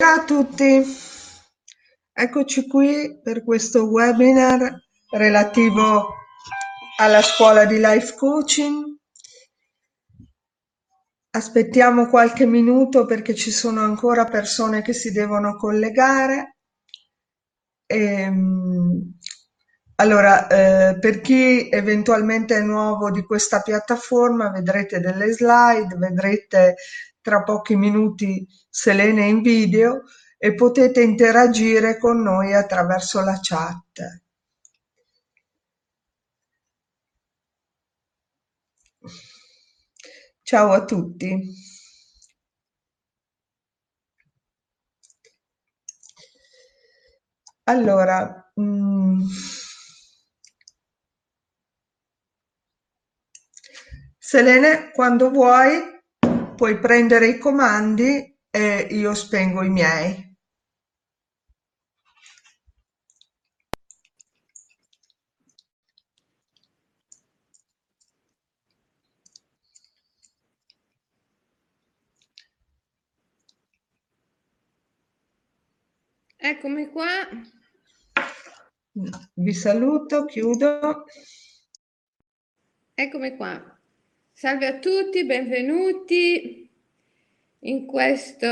Ciao a tutti, eccoci qui per questo webinar relativo alla scuola di life coaching. Aspettiamo qualche minuto perché ci sono ancora persone che si devono collegare. E, ehm, allora, eh, per chi eventualmente è nuovo di questa piattaforma, vedrete delle slide, vedrete tra pochi minuti Selene in video e potete interagire con noi attraverso la chat. Ciao a tutti. Allora, mh, mm, Selene, quando vuoi puoi prendere i comandi e io spengo i miei. Eccomi qua. Vi saluto, chiudo. Eccomi qua. Salve a tutti, benvenuti in questo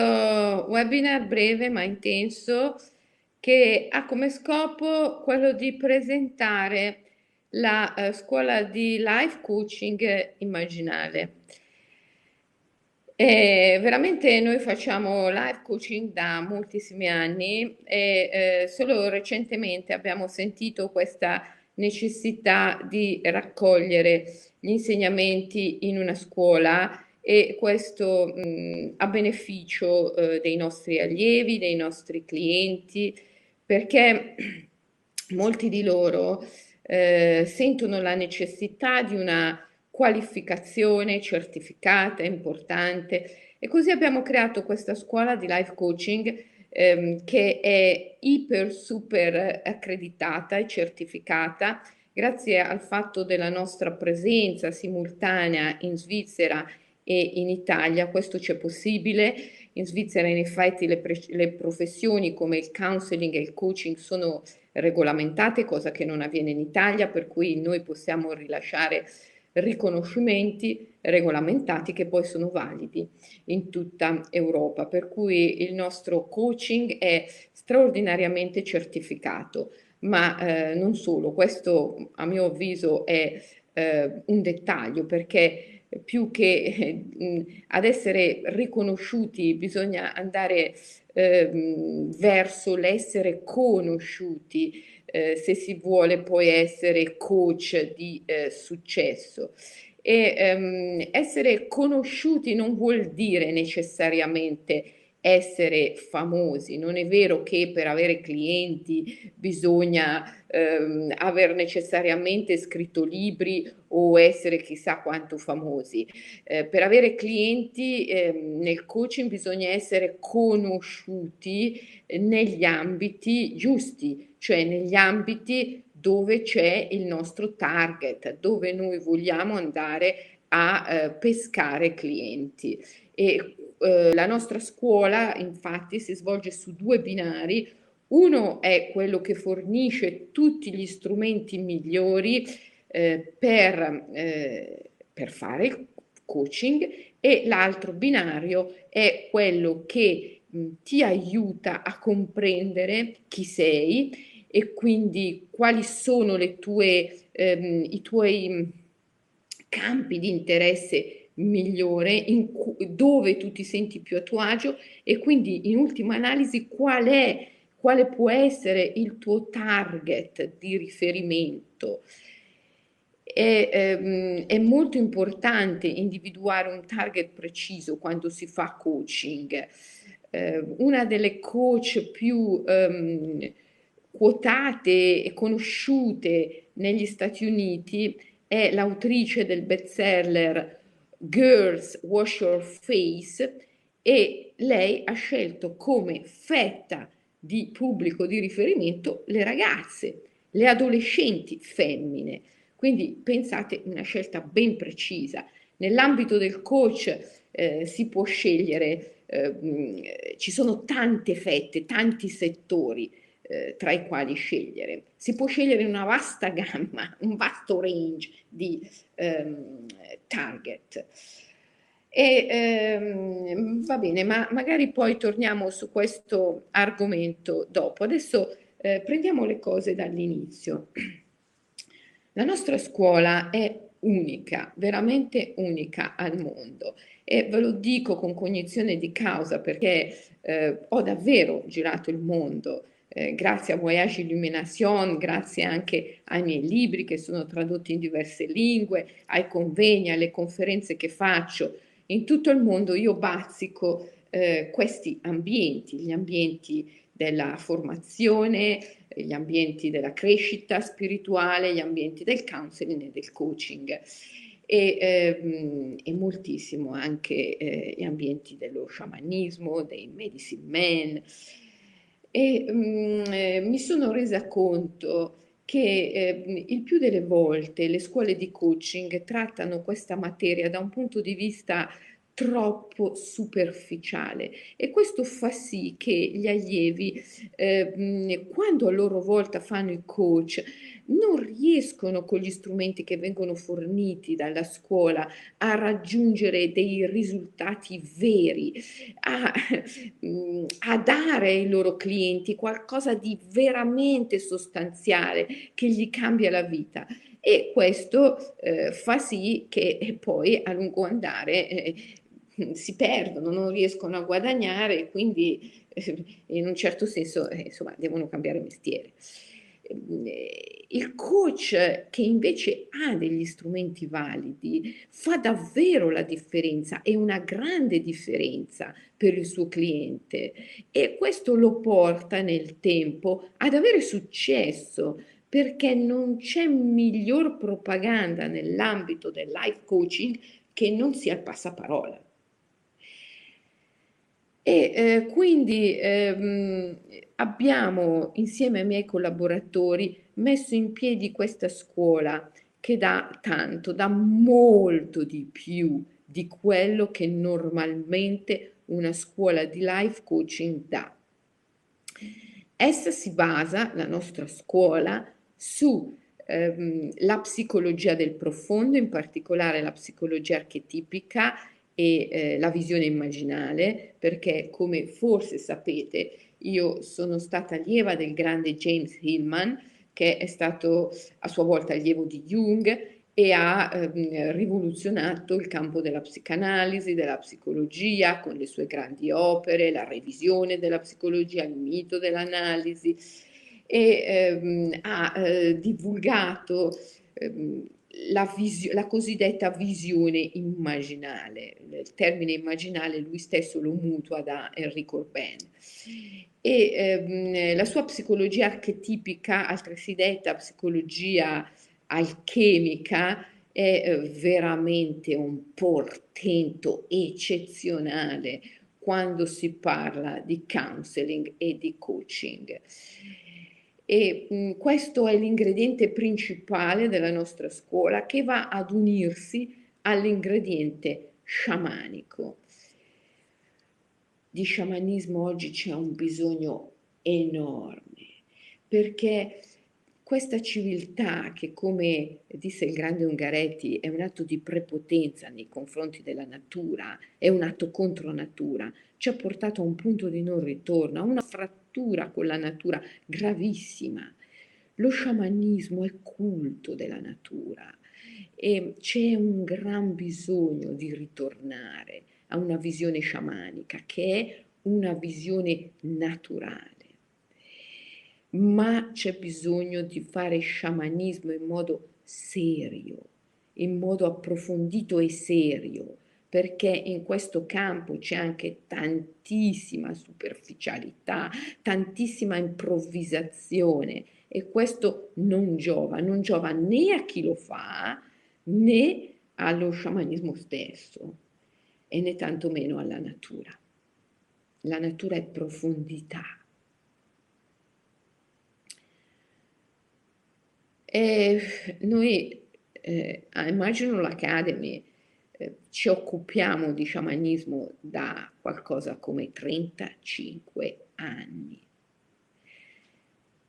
webinar breve ma intenso che ha come scopo quello di presentare la uh, scuola di life coaching immaginale. E veramente noi facciamo life coaching da moltissimi anni e eh, solo recentemente abbiamo sentito questa necessità di raccogliere gli insegnamenti in una scuola e questo mh, a beneficio eh, dei nostri allievi, dei nostri clienti, perché molti di loro eh, sentono la necessità di una qualificazione certificata, importante. E così abbiamo creato questa scuola di life coaching ehm, che è iper super accreditata e certificata grazie al fatto della nostra presenza simultanea in Svizzera e in Italia questo c'è possibile. In Svizzera in effetti le, le, professioni come il counseling e il coaching sono regolamentate, cosa che non avviene in Italia, per cui noi possiamo rilasciare riconoscimenti regolamentati che poi sono validi in tutta Europa, per cui il nostro coaching è straordinariamente certificato, ma eh, non solo, questo a mio avviso è eh, un dettaglio perché più che eh, ad essere riconosciuti bisogna andare ehm, verso l'essere conosciuti eh, se si vuole poi essere coach di eh, successo. E ehm, essere conosciuti non vuol dire necessariamente essere famosi. Non è vero che per avere clienti bisogna ehm, aver necessariamente scritto libri o essere chissà quanto famosi. Eh, per avere clienti ehm, nel coaching bisogna essere conosciuti negli ambiti giusti, cioè negli ambiti dove c'è il nostro target, dove noi vogliamo andare a eh, pescare clienti. E eh, la nostra scuola infatti si svolge su due binari, uno è quello che fornisce tutti gli strumenti migliori eh, per, eh, per fare coaching e l'altro binario è quello che mh, ti aiuta a comprendere chi sei e quindi quali sono tue, ehm, i tuoi campi di interesse migliore, cu- dove tu ti senti più a tuo agio e quindi in ultima analisi qual è, quale può essere il tuo target di riferimento. È, ehm, è molto importante individuare un target preciso quando si fa coaching. Eh, una delle coach più ehm, quotate e conosciute negli Stati Uniti è l'autrice del bestseller Girls Wash Your Face e lei ha scelto come fetta di pubblico di riferimento le ragazze, le adolescenti femmine. Quindi pensate una scelta ben precisa. Nell'ambito del coach eh, si può scegliere eh, ci sono tante fette, tanti settori eh, tra i quali scegliere. Si può scegliere una vasta gamma, un vasto range di ehm, target. E ehm, va bene, ma magari poi torniamo su questo argomento dopo. Adesso eh, prendiamo le cose dall'inizio. La nostra scuola è unica, veramente unica al mondo e ve lo dico con cognizione di causa perché eh, ho davvero girato il mondo eh, grazie a Voyage Illumination, grazie anche ai miei libri che sono tradotti in diverse lingue, ai convegni, alle conferenze che faccio. In tutto il mondo io bazzico eh, questi ambienti, gli ambienti della formazione, gli ambienti della crescita spirituale, gli ambienti del counseling e del coaching e, ehm, e moltissimo anche eh, gli ambienti dello sciamanismo, dei medicine men, e mh, mm, eh, mi sono resa conto che eh, il più delle volte le scuole di coaching trattano questa materia da un punto di vista troppo superficiale. E questo fa sì che gli allievi eh, quando a loro volta fanno i coach non riescono con gli strumenti che vengono forniti dalla scuola a raggiungere dei risultati veri, a, a dare ai loro clienti qualcosa di veramente sostanziale che gli cambia la vita. E questo eh, fa sì che poi a lungo andare eh, si perdono, non riescono a guadagnare e quindi eh, in un certo senso eh, insomma devono cambiare mestiere. Ehm, il coach che invece ha degli strumenti validi fa davvero la differenza e una grande differenza per il suo cliente e questo lo porta nel tempo ad avere successo perché non c'è miglior propaganda nell'ambito del life coaching che non sia il passaparola. E eh, quindi ehm, abbiamo insieme ai miei collaboratori messo in piedi questa scuola che dà tanto, dà molto di più di quello che normalmente una scuola di life coaching dà. Essa si basa, la nostra scuola, su ehm, la psicologia del profondo, in particolare la psicologia archetipica e eh, la visione immaginale, perché come forse sapete io sono stata allieva del grande James Hillman, che è stato a sua volta allievo di Jung e ha eh, rivoluzionato il campo della psicanalisi, della psicologia con le sue grandi opere, la revisione della psicologia, il mito dell'analisi e ehm, ha eh, divulgato ehm, la, visio- la, cosiddetta visione immaginale. Il termine immaginale lui stesso lo mutua da Enrico Urban. E ehm, la sua psicologia archetipica, altresì detta psicologia alchemica, è eh, veramente un portento eccezionale quando si parla di counseling e di coaching e mh, questo è l'ingrediente principale della nostra scuola che va ad unirsi all'ingrediente sciamanico. Di sciamanismo oggi c'è un bisogno enorme perché questa civiltà che come disse il grande Ungaretti è un atto di prepotenza nei confronti della natura, è un atto contro natura, ci ha portato a un punto di non ritorno, a una frattura con la natura gravissima. Lo sciamanismo è culto della natura e c'è un gran bisogno di ritornare a una visione sciamanica che è una visione naturale. Ma c'è bisogno di fare sciamanismo in modo serio, in modo approfondito e serio, perché in questo campo c'è anche tantissima superficialità, tantissima improvvisazione e questo non giova, non giova né a chi lo fa né allo sciamanismo stesso e né tantomeno alla natura. La natura è profondità. E noi eh, a Imaginal Academy eh, ci occupiamo di sciamanismo da qualcosa come 35 anni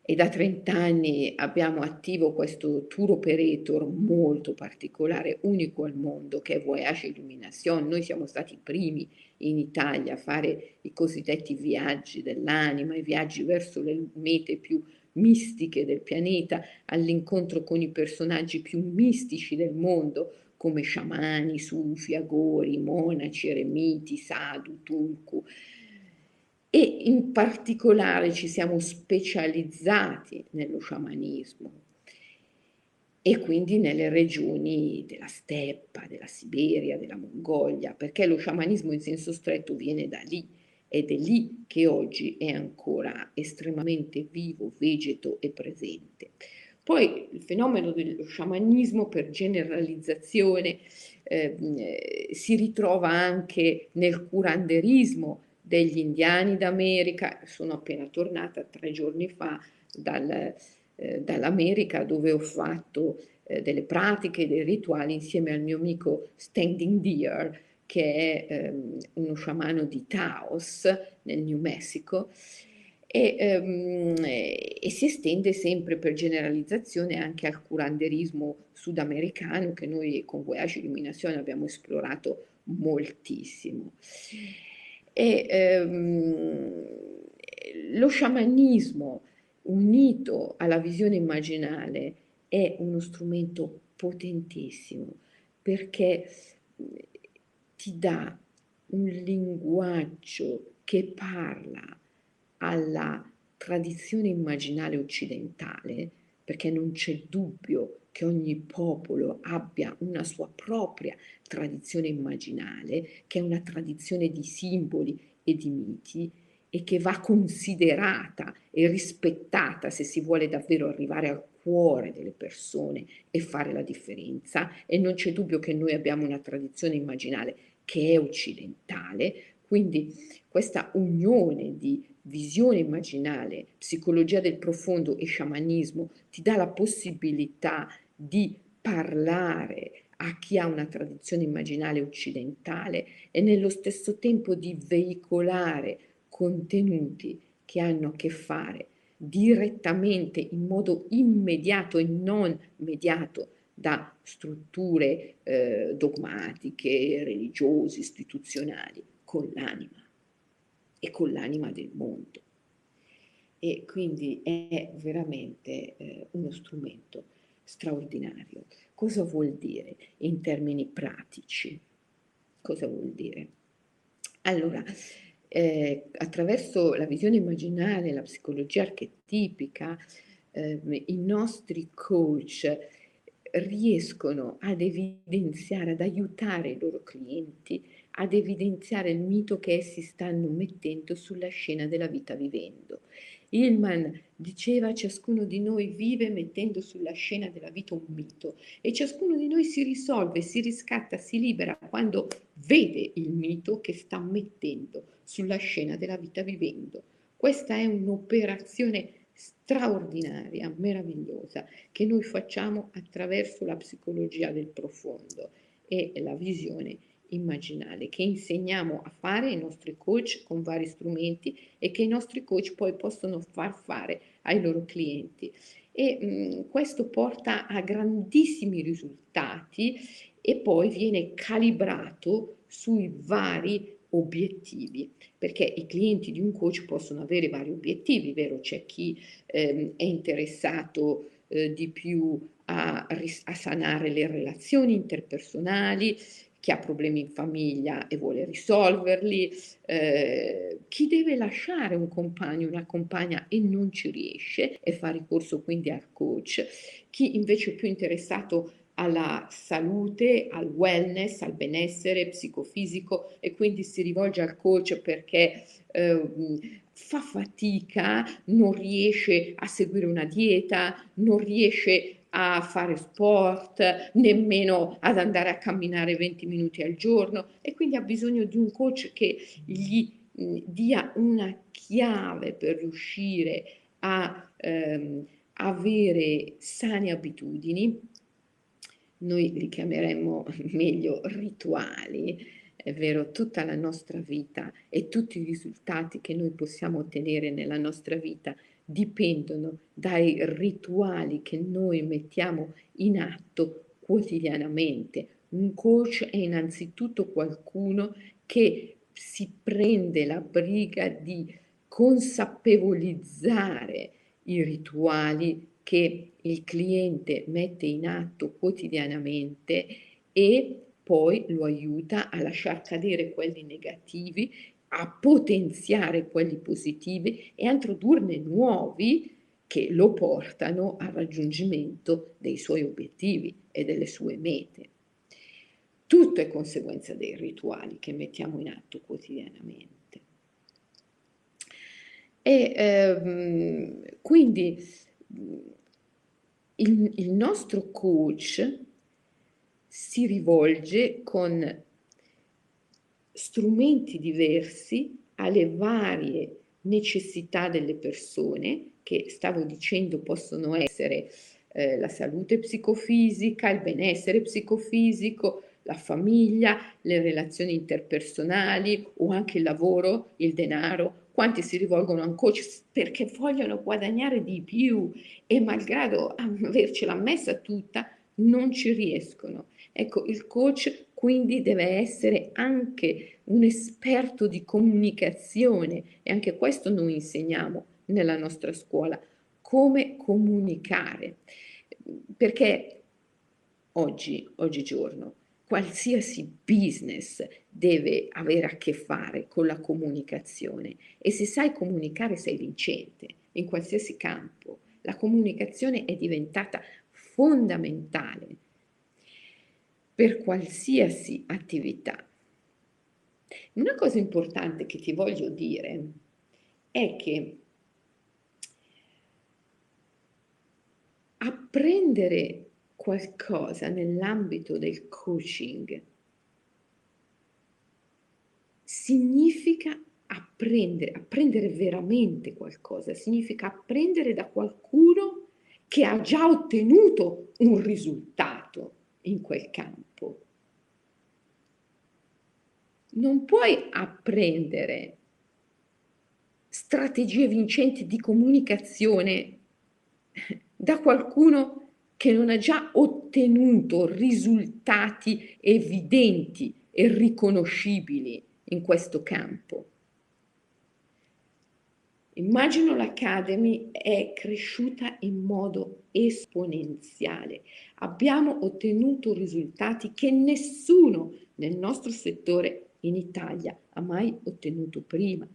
e da 30 anni abbiamo attivo questo tour operator molto particolare, unico al mondo, che è Voyage Illumination. Noi siamo stati i primi in Italia a fare i cosiddetti viaggi dell'anima, i viaggi verso le mete più mistiche del pianeta, all'incontro con i personaggi più mistici del mondo, come sciamani, sufi, agori, monaci, eremiti, sadhu, tulku e in particolare ci siamo specializzati nello sciamanismo e quindi nelle regioni della steppa, della Siberia, della Mongolia, perché lo sciamanismo in senso stretto viene da lì ed è lì che oggi è ancora estremamente vivo, vegeto e presente. Poi il fenomeno dello sciamanismo per generalizzazione eh, si ritrova anche nel curanderismo, degli indiani d'America. Sono appena tornata tre giorni fa dal, eh, dall'America dove ho fatto eh, delle pratiche, dei rituali insieme al mio amico Standing Deer, che è ehm, uno sciamano di Taos nel New Mexico. E, ehm, e, si estende sempre per generalizzazione anche al curanderismo sudamericano che noi con Voyage Illumination abbiamo esplorato moltissimo. E, ehm, lo sciamanismo unito alla visione immaginale è uno strumento potentissimo perché ti dà un linguaggio che parla alla tradizione immaginale occidentale, perché non c'è dubbio che ogni popolo abbia una sua propria tradizione immaginale, che è una tradizione di simboli e di miti e che va considerata e rispettata se si vuole davvero arrivare al cuore delle persone e fare la differenza. E non c'è dubbio che noi abbiamo una tradizione immaginale che è occidentale, quindi questa unione di visione immaginale, psicologia del profondo e sciamanismo ti dà la possibilità di parlare a chi ha una tradizione immaginale occidentale e nello stesso tempo di veicolare contenuti che hanno a che fare direttamente in modo immediato e non mediato da strutture eh, dogmatiche, religiose, istituzionali, con l'anima e con l'anima del mondo. E quindi è veramente eh, uno strumento straordinario. Cosa vuol dire in termini pratici? Cosa vuol dire? Allora, eh, attraverso la visione immaginale, la psicologia archetipica, eh, i nostri coach riescono ad evidenziare, ad aiutare i loro clienti ad evidenziare il mito che essi stanno mettendo sulla scena della vita vivendo. Hillman diceva ciascuno di noi vive mettendo sulla scena della vita un mito e ciascuno di noi si risolve, si riscatta, si libera quando vede il mito che sta mettendo sulla scena della vita vivendo. Questa è un'operazione straordinaria, meravigliosa, che noi facciamo attraverso la psicologia del profondo e la visione immaginale che insegniamo a fare ai nostri coach con vari strumenti e che i nostri coach poi possono far fare ai loro clienti. E mh, mm, questo porta a grandissimi risultati e poi viene calibrato sui vari obiettivi, perché i clienti di un coach possono avere vari obiettivi, vero? C'è chi ehm, è interessato eh, di più a, a sanare le relazioni interpersonali, chi ha problemi in famiglia e vuole risolverli, eh, chi deve lasciare un compagno, una compagna e non ci riesce e fa ricorso quindi al coach, chi invece è più interessato alla salute, al wellness, al benessere psicofisico e quindi si rivolge al coach perché eh, fa fatica, non riesce a seguire una dieta, non riesce a fare sport, nemmeno ad andare a camminare 20 minuti al giorno. E quindi ha bisogno di un coach che gli dia una chiave per riuscire a ehm, avere sane abitudini, noi li chiameremmo meglio rituali, è vero, tutta la nostra vita e tutti i risultati che noi possiamo ottenere nella nostra vita dipendono dai rituali che noi mettiamo in atto quotidianamente. Un coach è innanzitutto qualcuno che si prende la briga di consapevolizzare i rituali che il cliente mette in atto quotidianamente e poi lo aiuta a lasciar cadere quelli negativi, a potenziare quelli positivi e a introdurne nuovi che lo portano al raggiungimento dei suoi obiettivi e delle sue mete. Tutto è conseguenza dei rituali che mettiamo in atto quotidianamente. E ehm, quindi il, il nostro coach si rivolge con strumenti diversi alle varie necessità delle persone che stavo dicendo possono essere eh, la salute psicofisica, il benessere psicofisico, la famiglia, le relazioni interpersonali o anche il lavoro, il denaro. Quanti si rivolgono a un coach perché vogliono guadagnare di più e malgrado avercela messa tutta non ci riescono. Ecco, il coach quindi deve essere anche un esperto di comunicazione e anche questo noi insegniamo nella nostra scuola, come comunicare. Perché oggi, oggigiorno, qualsiasi business deve avere a che fare con la comunicazione e se sai comunicare sei vincente in qualsiasi campo. La comunicazione è diventata fondamentale per qualsiasi attività. Una cosa importante che ti voglio dire è che apprendere qualcosa nell'ambito del coaching significa apprendere, apprendere veramente qualcosa, significa apprendere da qualcuno che ha già ottenuto un risultato in quel campo. Non puoi apprendere strategie vincenti di comunicazione da qualcuno che non ha già ottenuto risultati evidenti e riconoscibili in questo campo. Immagino l'Academy è cresciuta in modo esponenziale. Abbiamo ottenuto risultati che nessuno nel nostro settore in Italia ha mai ottenuto prima.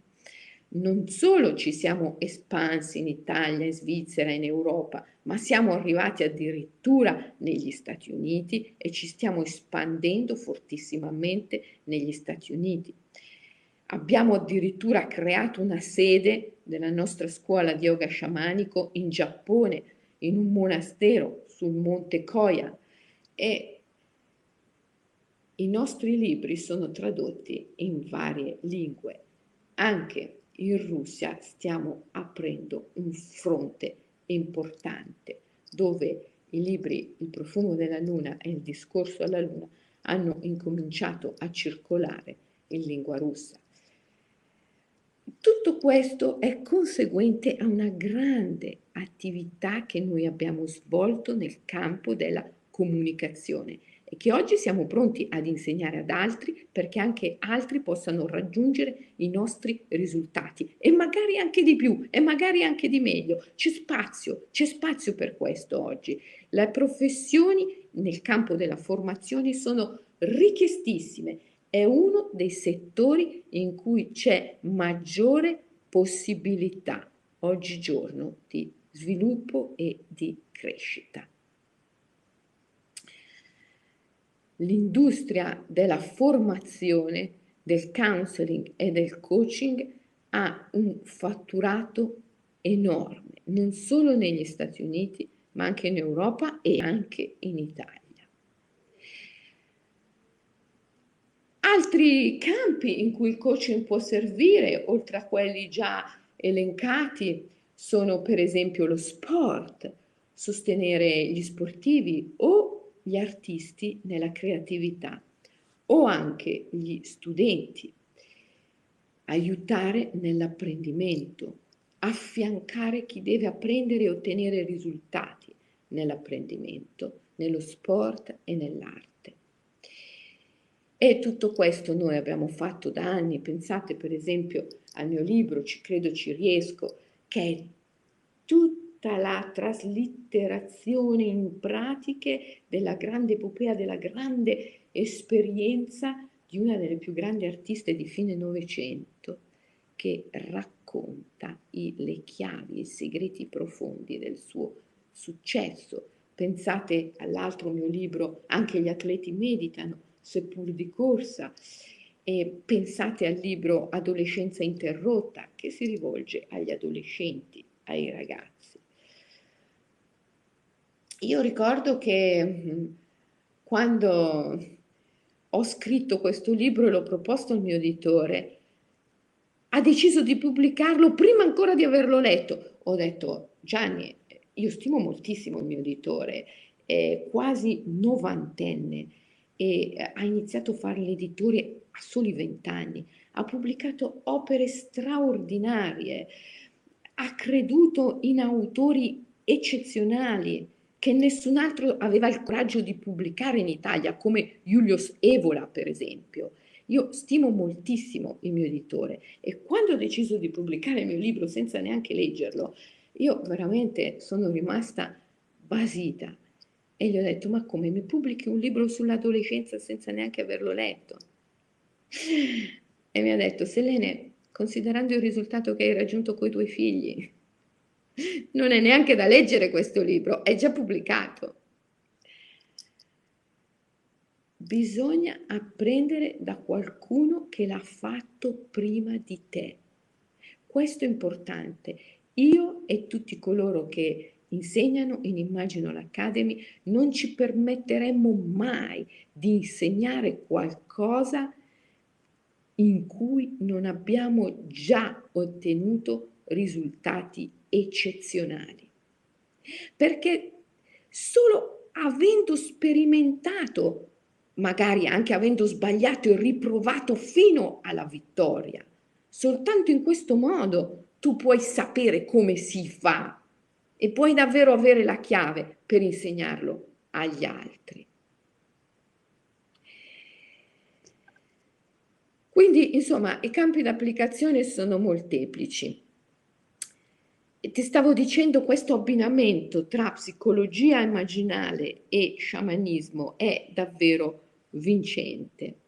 Non solo ci siamo espansi in Italia, in Svizzera, in Europa, ma siamo arrivati addirittura negli Stati Uniti e ci stiamo espandendo fortissimamente negli Stati Uniti. Abbiamo addirittura creato una sede della nostra scuola di yoga sciamanico in Giappone, in un monastero sul monte Koya e i nostri libri sono tradotti in varie lingue. Anche in Russia stiamo aprendo un fronte importante dove i libri Il profumo della luna e il discorso alla luna hanno incominciato a circolare in lingua russa. Tutto questo è conseguente a una grande attività che noi abbiamo svolto nel campo della comunicazione e che oggi siamo pronti ad insegnare ad altri perché anche altri possano raggiungere i nostri risultati e magari anche di più e magari anche di meglio. C'è spazio, c'è spazio per questo oggi. Le professioni nel campo della formazione sono richiestissime è uno dei settori in cui c'è maggiore possibilità oggigiorno di sviluppo e di crescita. L'industria della formazione, del counseling e del coaching ha un fatturato enorme, non solo negli Stati Uniti, ma anche in Europa e anche in Italia. Altri campi in cui il coaching può servire, oltre a quelli già elencati, sono per esempio lo sport, sostenere gli sportivi o gli artisti nella creatività o anche gli studenti, aiutare nell'apprendimento, affiancare chi deve apprendere e ottenere risultati nell'apprendimento, nello sport e nell'arte. E tutto questo noi abbiamo fatto da anni, pensate per esempio al mio libro Ci credo, ci riesco, che è tutta la traslitterazione in pratiche della grande epopea, della grande esperienza di una delle più grandi artiste di fine Novecento, che racconta i, le chiavi, i segreti profondi del suo successo. Pensate all'altro mio libro, Anche gli atleti meditano, seppur di corsa. E pensate al libro Adolescenza interrotta che si rivolge agli adolescenti, ai ragazzi. Io ricordo che mm, quando ho scritto questo libro e l'ho proposto al mio editore, ha deciso di pubblicarlo prima ancora di averlo letto. Ho detto, Gianni, io stimo moltissimo il mio editore, è quasi novantenne e eh, ha iniziato a fare l'editore a soli vent'anni, ha pubblicato opere straordinarie, ha creduto in autori eccezionali che nessun altro aveva il coraggio di pubblicare in Italia, come Julius Evola, per esempio. Io stimo moltissimo il mio editore e quando ho deciso di pubblicare il mio libro senza neanche leggerlo, io veramente sono rimasta basita e gli ho detto, ma come mi pubblichi un libro sull'adolescenza senza neanche averlo letto? E mi ha detto, Selene, considerando il risultato che hai raggiunto con i tuoi figli, non è neanche da leggere questo libro, è già pubblicato. Bisogna apprendere da qualcuno che l'ha fatto prima di te. Questo è importante. Io e tutti coloro che insegnano in Immagino Academy, non ci permetteremmo mai di insegnare qualcosa in cui non abbiamo già ottenuto risultati eccezionali. Perché solo avendo sperimentato, magari anche avendo sbagliato e riprovato fino alla vittoria, soltanto in questo modo tu puoi sapere come si fa e puoi davvero avere la chiave per insegnarlo agli altri. Quindi, insomma, i campi d'applicazione sono molteplici. E ti stavo dicendo questo abbinamento tra psicologia immaginale e sciamanismo è davvero vincente.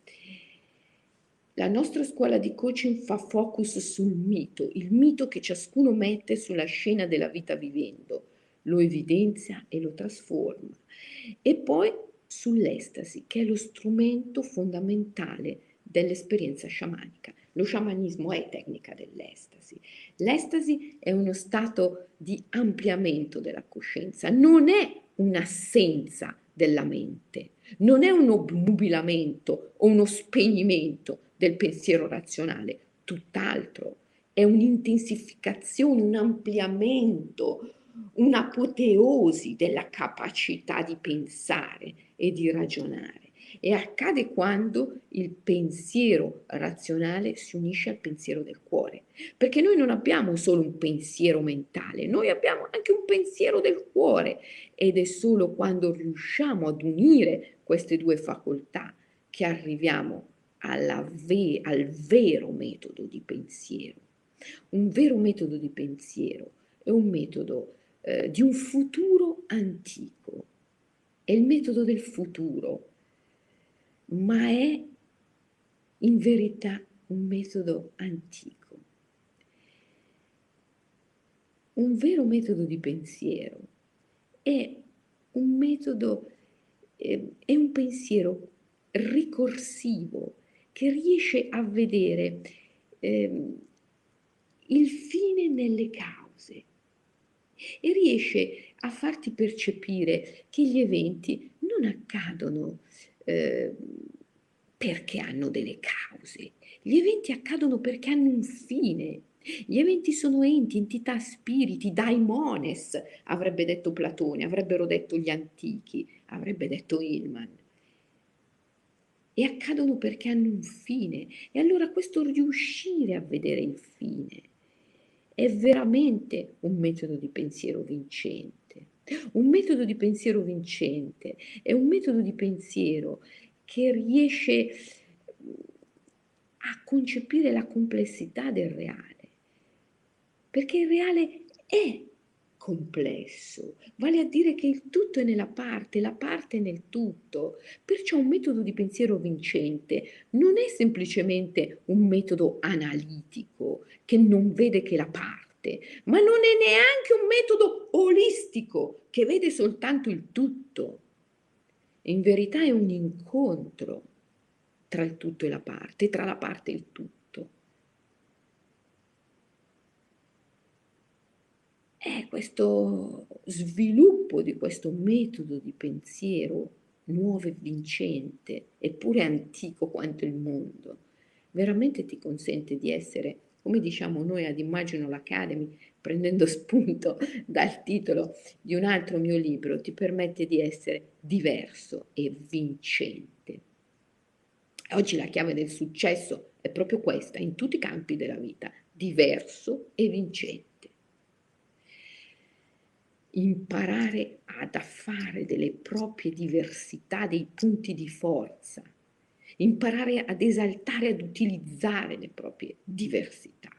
La nostra scuola di coaching fa focus sul mito, il mito che ciascuno mette sulla scena della vita vivendo, lo evidenzia e lo trasforma. E poi sull'estasi, che è lo strumento fondamentale dell'esperienza sciamanica. Lo sciamanismo è tecnica dell'estasi. L'estasi è uno stato di ampliamento della coscienza, non è un'assenza della mente, non è un obnubilamento o uno spegnimento del pensiero razionale, tutt'altro, è un'intensificazione, un ampliamento, un'apoteosi della capacità di pensare e di ragionare. E accade quando il pensiero razionale si unisce al pensiero del cuore, perché noi non abbiamo solo un pensiero mentale, noi abbiamo anche un pensiero del cuore. Ed è solo quando riusciamo ad unire queste due facoltà che arriviamo ve- al vero metodo di pensiero. Un vero metodo di pensiero è un metodo eh, di un futuro antico, è il metodo del futuro, ma è in verità un metodo antico. Un vero metodo di pensiero è un metodo, eh, è un pensiero ricorsivo, che riesce a vedere eh, il fine nelle cause e riesce a farti percepire che gli eventi non accadono eh, perché hanno delle cause, gli eventi accadono perché hanno un fine Gli eventi sono enti, entità, spiriti, daimones, avrebbe detto Platone, avrebbero detto gli antichi, avrebbe detto Hillman. E accadono perché hanno un fine. E allora questo riuscire a vedere il fine è veramente un metodo di pensiero vincente. Un metodo di pensiero vincente è un metodo di pensiero che riesce a concepire la complessità del reale perché il reale è complesso, vale a dire che il tutto è nella parte, la parte è nel tutto. Perciò un metodo di pensiero vincente non è semplicemente un metodo analitico che non vede che la parte, ma non è neanche un metodo olistico che vede soltanto il tutto. In verità è un incontro tra il tutto e la parte, tra la parte e il tutto. È questo sviluppo di questo metodo di pensiero nuovo e vincente, eppure antico quanto il mondo, veramente ti consente di essere, come diciamo noi ad Immagino l'Academy, prendendo spunto dal titolo di un altro mio libro, ti permette di essere diverso e vincente. Oggi la chiave del successo è proprio questa, in tutti i campi della vita, diverso e vincente imparare ad affare delle proprie diversità, dei punti di forza, imparare ad esaltare, ad utilizzare le proprie diversità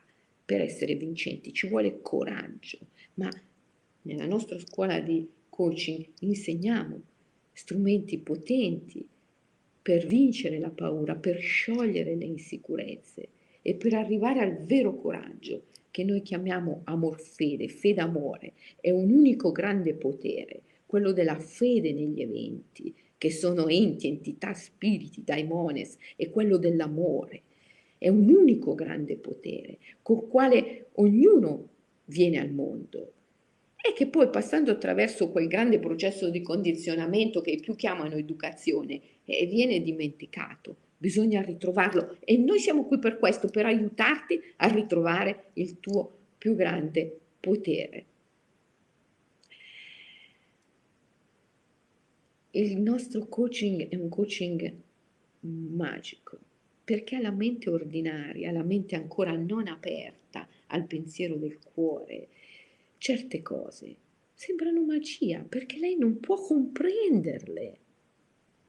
per essere vincenti. Ci vuole coraggio, ma nella nostra scuola di coaching insegniamo strumenti potenti per vincere la paura, per sciogliere le insicurezze e per arrivare al vero coraggio che noi chiamiamo amor fede, fede amore, è un unico grande potere, quello della fede negli eventi, che sono enti, entità, spiriti, daimones, e quello dell'amore. È un unico grande potere col quale ognuno viene al mondo e che poi passando attraverso quel grande processo di condizionamento che più chiamano educazione eh, viene dimenticato bisogna ritrovarlo e noi siamo qui per questo, per aiutarti a ritrovare il tuo più grande potere. Il nostro coaching è un coaching magico perché alla mente ordinaria, alla mente ancora non aperta al pensiero del cuore, certe cose sembrano magia perché lei non può comprenderle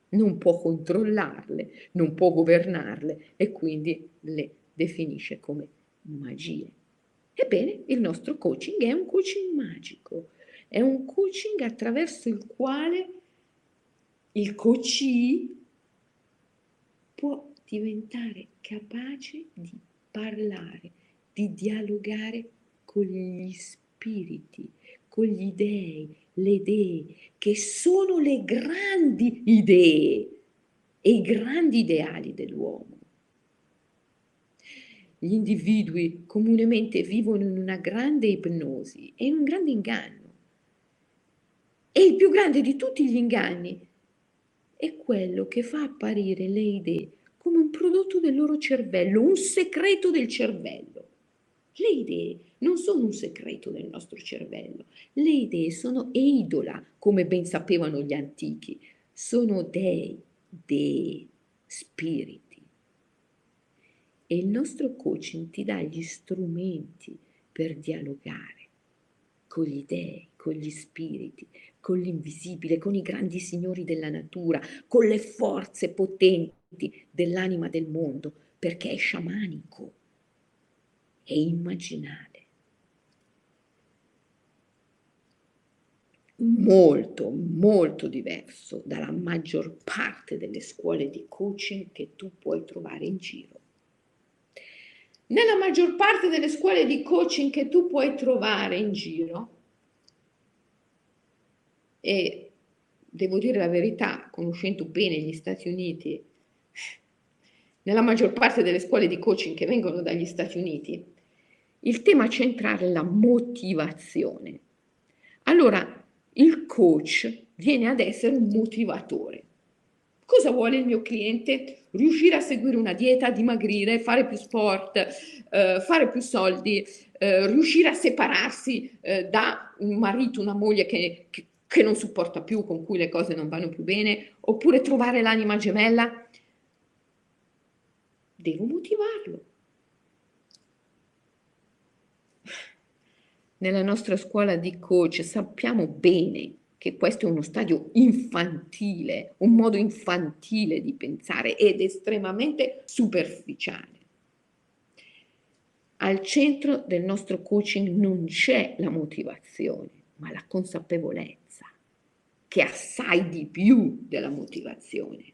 non può controllarle, non può governarle e quindi le definisce come magie. Ebbene, il nostro coaching è un coaching magico, è un coaching attraverso il quale il coachee può diventare capace di parlare, di dialogare con gli spiriti, con gli dei, le idee, che sono le grandi idee e i grandi ideali dell'uomo. Gli individui comunemente vivono in una grande ipnosi e in un grande inganno. E il più grande di tutti gli inganni è quello che fa apparire le idee come un prodotto del loro cervello, un segreto del cervello. Le idee non sono un segreto del nostro cervello, le idee sono eidola, come ben sapevano gli antichi, sono dei, dei, spiriti. E il nostro coaching ti dà gli strumenti per dialogare con gli dei, con gli spiriti, con l'invisibile, con i grandi signori della natura, con le forze potenti dell'anima del mondo, perché è sciamanico, è immaginare. Molto, molto diverso dalla maggior parte delle scuole di coaching che tu puoi trovare in giro. Nella maggior parte delle scuole di coaching che tu puoi trovare in giro, e devo dire la verità, conoscendo bene gli Stati Uniti, nella maggior parte delle scuole di coaching che vengono dagli Stati Uniti, il tema centrale è la motivazione. Allora, il coach viene ad essere un motivatore. Cosa vuole il mio cliente? Riuscire a seguire una dieta, dimagrire, fare più sport, eh, fare più soldi, eh, riuscire a separarsi eh, da un marito, una moglie che, che, che non supporta più, con cui le cose non vanno più bene, oppure trovare l'anima gemella. Devo motivarlo. Nella nostra scuola di coach sappiamo bene che questo è uno stadio infantile, un modo infantile di pensare ed estremamente superficiale. Al centro del nostro coaching non c'è la motivazione, ma la consapevolezza, che è assai di più della motivazione.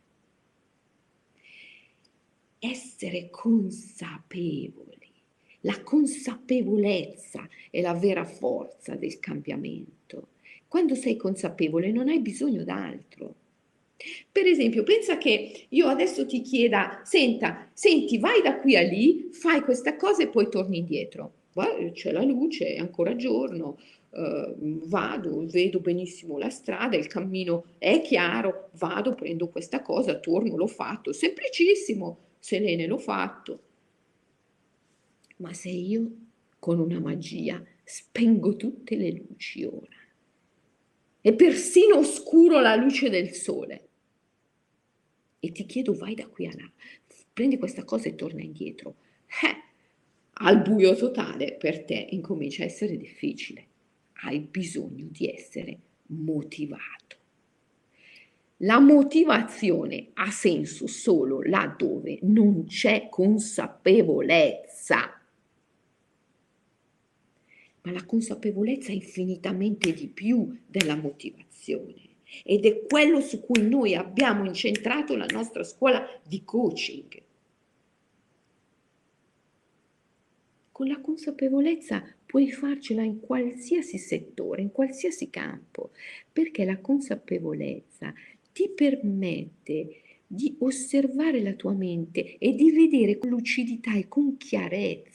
Essere consapevoli, la consapevolezza è la vera forza del cambiamento. Quando sei consapevole non hai bisogno d'altro. Per esempio, pensa che io adesso ti chieda, senta, senti, vai da qui a lì, fai questa cosa e poi torni indietro. C'è la luce, è ancora giorno, uh, vado, vedo benissimo la strada, il cammino è chiaro, vado, prendo questa cosa, torno, l'ho fatto. Semplicissimo, Selene, l'ho fatto. Ma se io con una magia spengo tutte le luci ora e persino oscuro la luce del sole, e ti chiedo vai da qui a là, prendi questa cosa e torna indietro. Eh, al buio totale per te incomincia a essere difficile. Hai bisogno di essere motivato. La motivazione ha senso solo laddove non c'è consapevolezza. Ma la consapevolezza è infinitamente di più della motivazione ed è quello su cui noi abbiamo incentrato la nostra scuola di coaching. Con la consapevolezza puoi farcela in qualsiasi settore, in qualsiasi campo, perché la consapevolezza ti permette di osservare la tua mente e di vedere con lucidità e con chiarezza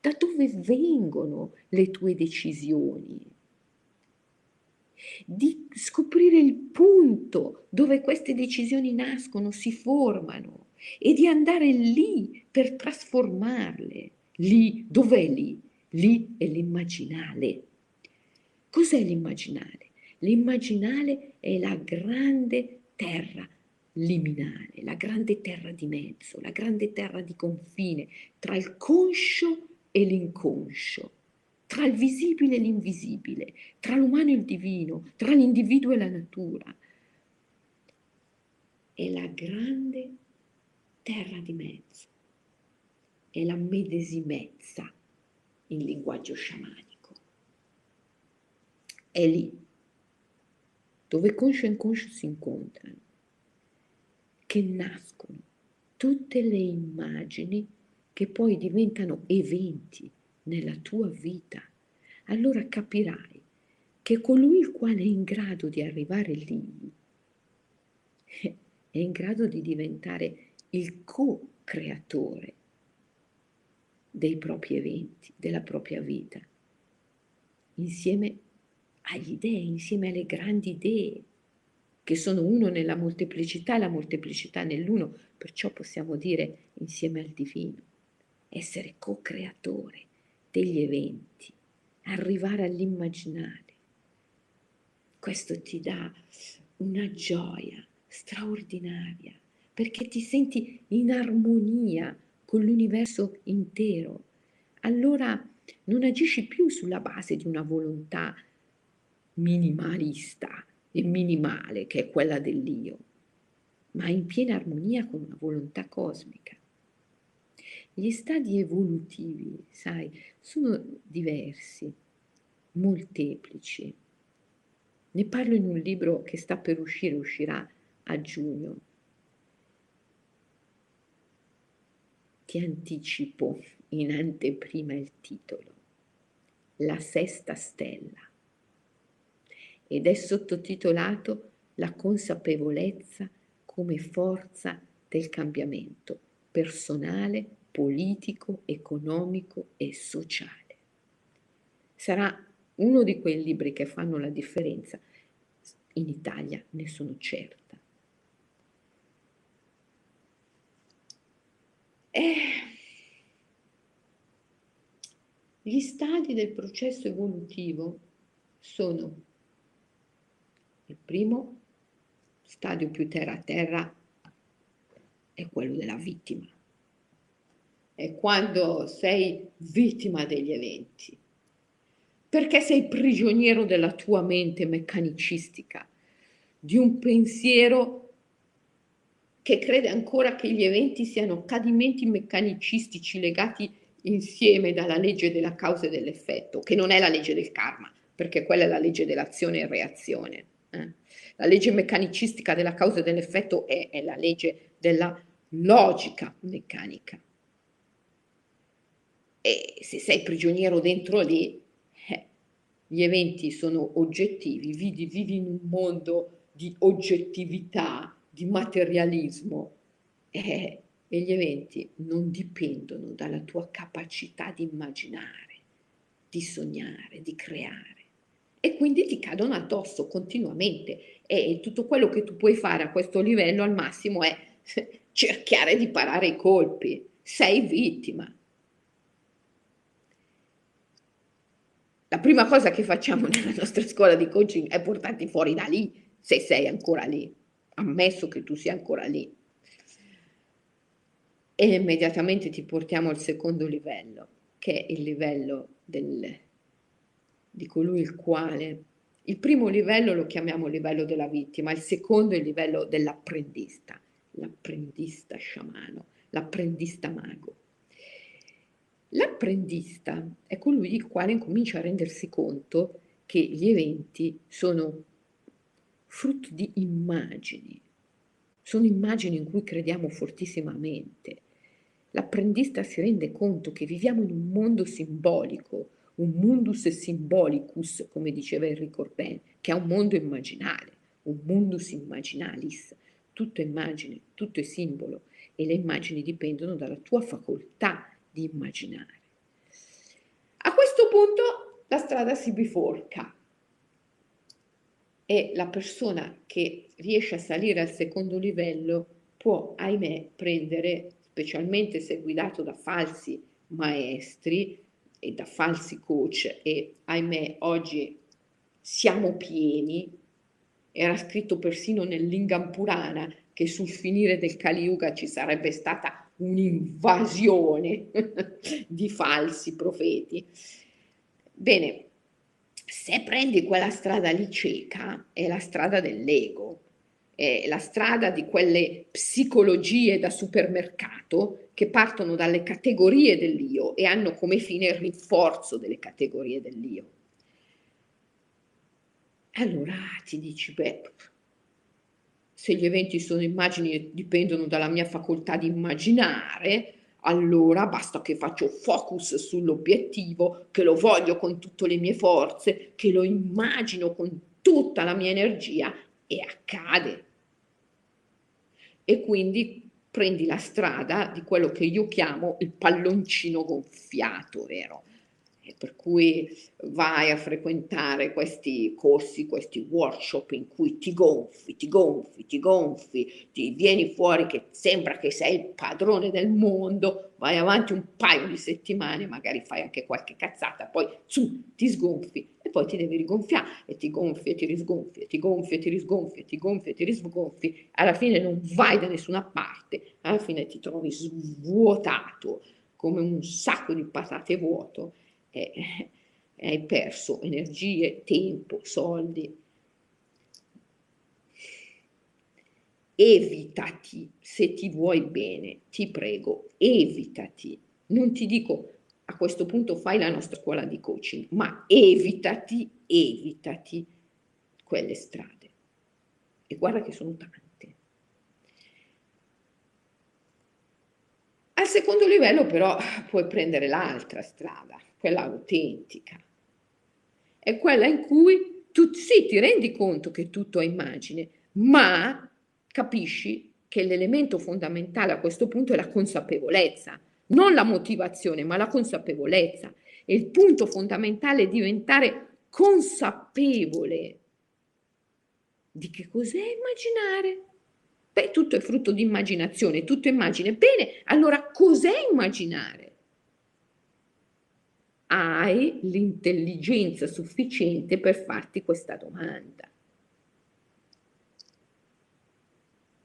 da dove vengono le tue decisioni di scoprire il punto dove queste decisioni nascono, si formano e di andare lì per trasformarle. Lì, dov'è lì? Lì è l'immaginale. Cos'è l'immaginale? L'immaginale è la grande terra liminale, la grande terra di mezzo, la grande terra di confine tra il conscio e l'inconscio tra il visibile e l'invisibile, tra l'umano e il divino, tra l'individuo e la natura. È la grande terra di mezzo, è la medesimezza in linguaggio sciamanico. È lì dove conscio e inconscio si incontrano, che nascono tutte le immagini che poi diventano eventi nella tua vita, allora capirai che colui il quale è in grado di arrivare lì è in grado di diventare il co-creatore dei propri eventi, della propria vita, insieme agli dei, insieme alle grandi idee, che sono uno nella molteplicità e la molteplicità nell'uno, perciò possiamo dire insieme al divino, essere co-creatore degli eventi, arrivare all'immaginare. Questo ti dà una gioia straordinaria perché ti senti in armonia con l'universo intero. Allora non agisci più sulla base di una volontà minimalista e minimale che è quella dell'io, ma in piena armonia con una volontà cosmica. Gli stadi evolutivi, sai, sono diversi, molteplici. Ne parlo in un libro che sta per uscire, uscirà a giugno. Ti anticipo in anteprima il titolo, La sesta stella, ed è sottotitolato La consapevolezza come forza del cambiamento personale politico, economico e sociale. Sarà uno di quei libri che fanno la differenza. In Italia ne sono certa. E gli stadi del processo evolutivo sono il primo stadio più terra a terra è quello della vittima è quando sei vittima degli eventi, perché sei prigioniero della tua mente meccanicistica, di un pensiero che crede ancora che gli eventi siano cadimenti meccanicistici legati insieme dalla legge della causa e dell'effetto, che non è la legge del karma, perché quella è la legge dell'azione e reazione. Eh? La legge meccanicistica della causa e dell'effetto è, è la legge della logica meccanica. E se sei prigioniero dentro lì, eh, gli eventi sono oggettivi, vivi, vivi in un mondo di oggettività, di materialismo eh, e gli eventi non dipendono dalla tua capacità di immaginare, di sognare, di creare. E quindi ti cadono addosso continuamente. E tutto quello che tu puoi fare a questo livello al massimo è cercare di parare i colpi, sei vittima. La prima cosa che facciamo nella nostra scuola di coaching è portarti fuori da lì, se sei ancora lì, ammesso che tu sia ancora lì. E immediatamente ti portiamo al secondo livello, che è il livello del, di colui il quale il primo livello lo chiamiamo livello della vittima, il secondo è il livello dell'apprendista, l'apprendista sciamano, l'apprendista mago. L'apprendista è colui il quale comincia a rendersi conto che gli eventi sono frutto di immagini, sono immagini in cui crediamo fortissimamente. L'apprendista si rende conto che viviamo in un mondo simbolico, un mundus symbolicus, come diceva Enrico Corbin, che è un mondo immaginale, un mundus immaginalis, tutto è immagine, tutto è simbolo e le immagini dipendono dalla tua facoltà di immaginare. A questo punto la strada si biforca e la persona che riesce a salire al secondo livello può, ahimè, prendere, specialmente se guidato da falsi maestri, e da falsi coach e ahimè oggi siamo pieni, era scritto persino nel Lingam Purana che sul finire del Kali Yuga ci sarebbe stata un'invasione di falsi profeti. Bene, se prendi quella strada lì cieca, è la strada dell'ego, è la strada di quelle psicologie da supermercato che partono dalle categorie dell'io e hanno come fine il rinforzo delle categorie dell'io. Allora ti dici, beh, se gli eventi sono immagini e dipendono dalla mia facoltà di immaginare, allora basta che faccio focus sull'obiettivo, che lo voglio con tutte le mie forze, che lo immagino con tutta la mia energia e accade e quindi prendi la strada di quello che io chiamo il palloncino gonfiato, vero? Per cui vai a frequentare questi corsi, questi workshop in cui ti gonfi, ti gonfi, ti gonfi, ti vieni fuori che sembra che sei il padrone del mondo, vai avanti un paio di settimane, magari fai anche qualche cazzata, poi su, ti sgonfi e poi ti devi rigonfiare e ti gonfi e ti risgonfi e ti gonfi e ti risgonfi e ti gonfi e ti risgonfi, alla fine non vai da nessuna parte, alla fine ti trovi svuotato come un sacco di patate vuoto eh, hai perso energie, tempo, soldi. Evitati, se ti vuoi bene, ti prego, evitati. Non ti dico a questo punto fai la nostra scuola di coaching, ma evitati, evitati quelle strade. E guarda che sono tante. Al secondo livello però puoi prendere l'altra strada, quella autentica. È quella in cui tu sì, ti rendi conto che tutto è immagine, ma capisci che l'elemento fondamentale a questo punto è la consapevolezza, non la motivazione, ma la consapevolezza. E il punto fondamentale è diventare consapevole di che cos'è immaginare. Beh, tutto è frutto di immaginazione, tutto immagine. Bene, allora cos'è immaginare? Hai l'intelligenza sufficiente per farti questa domanda.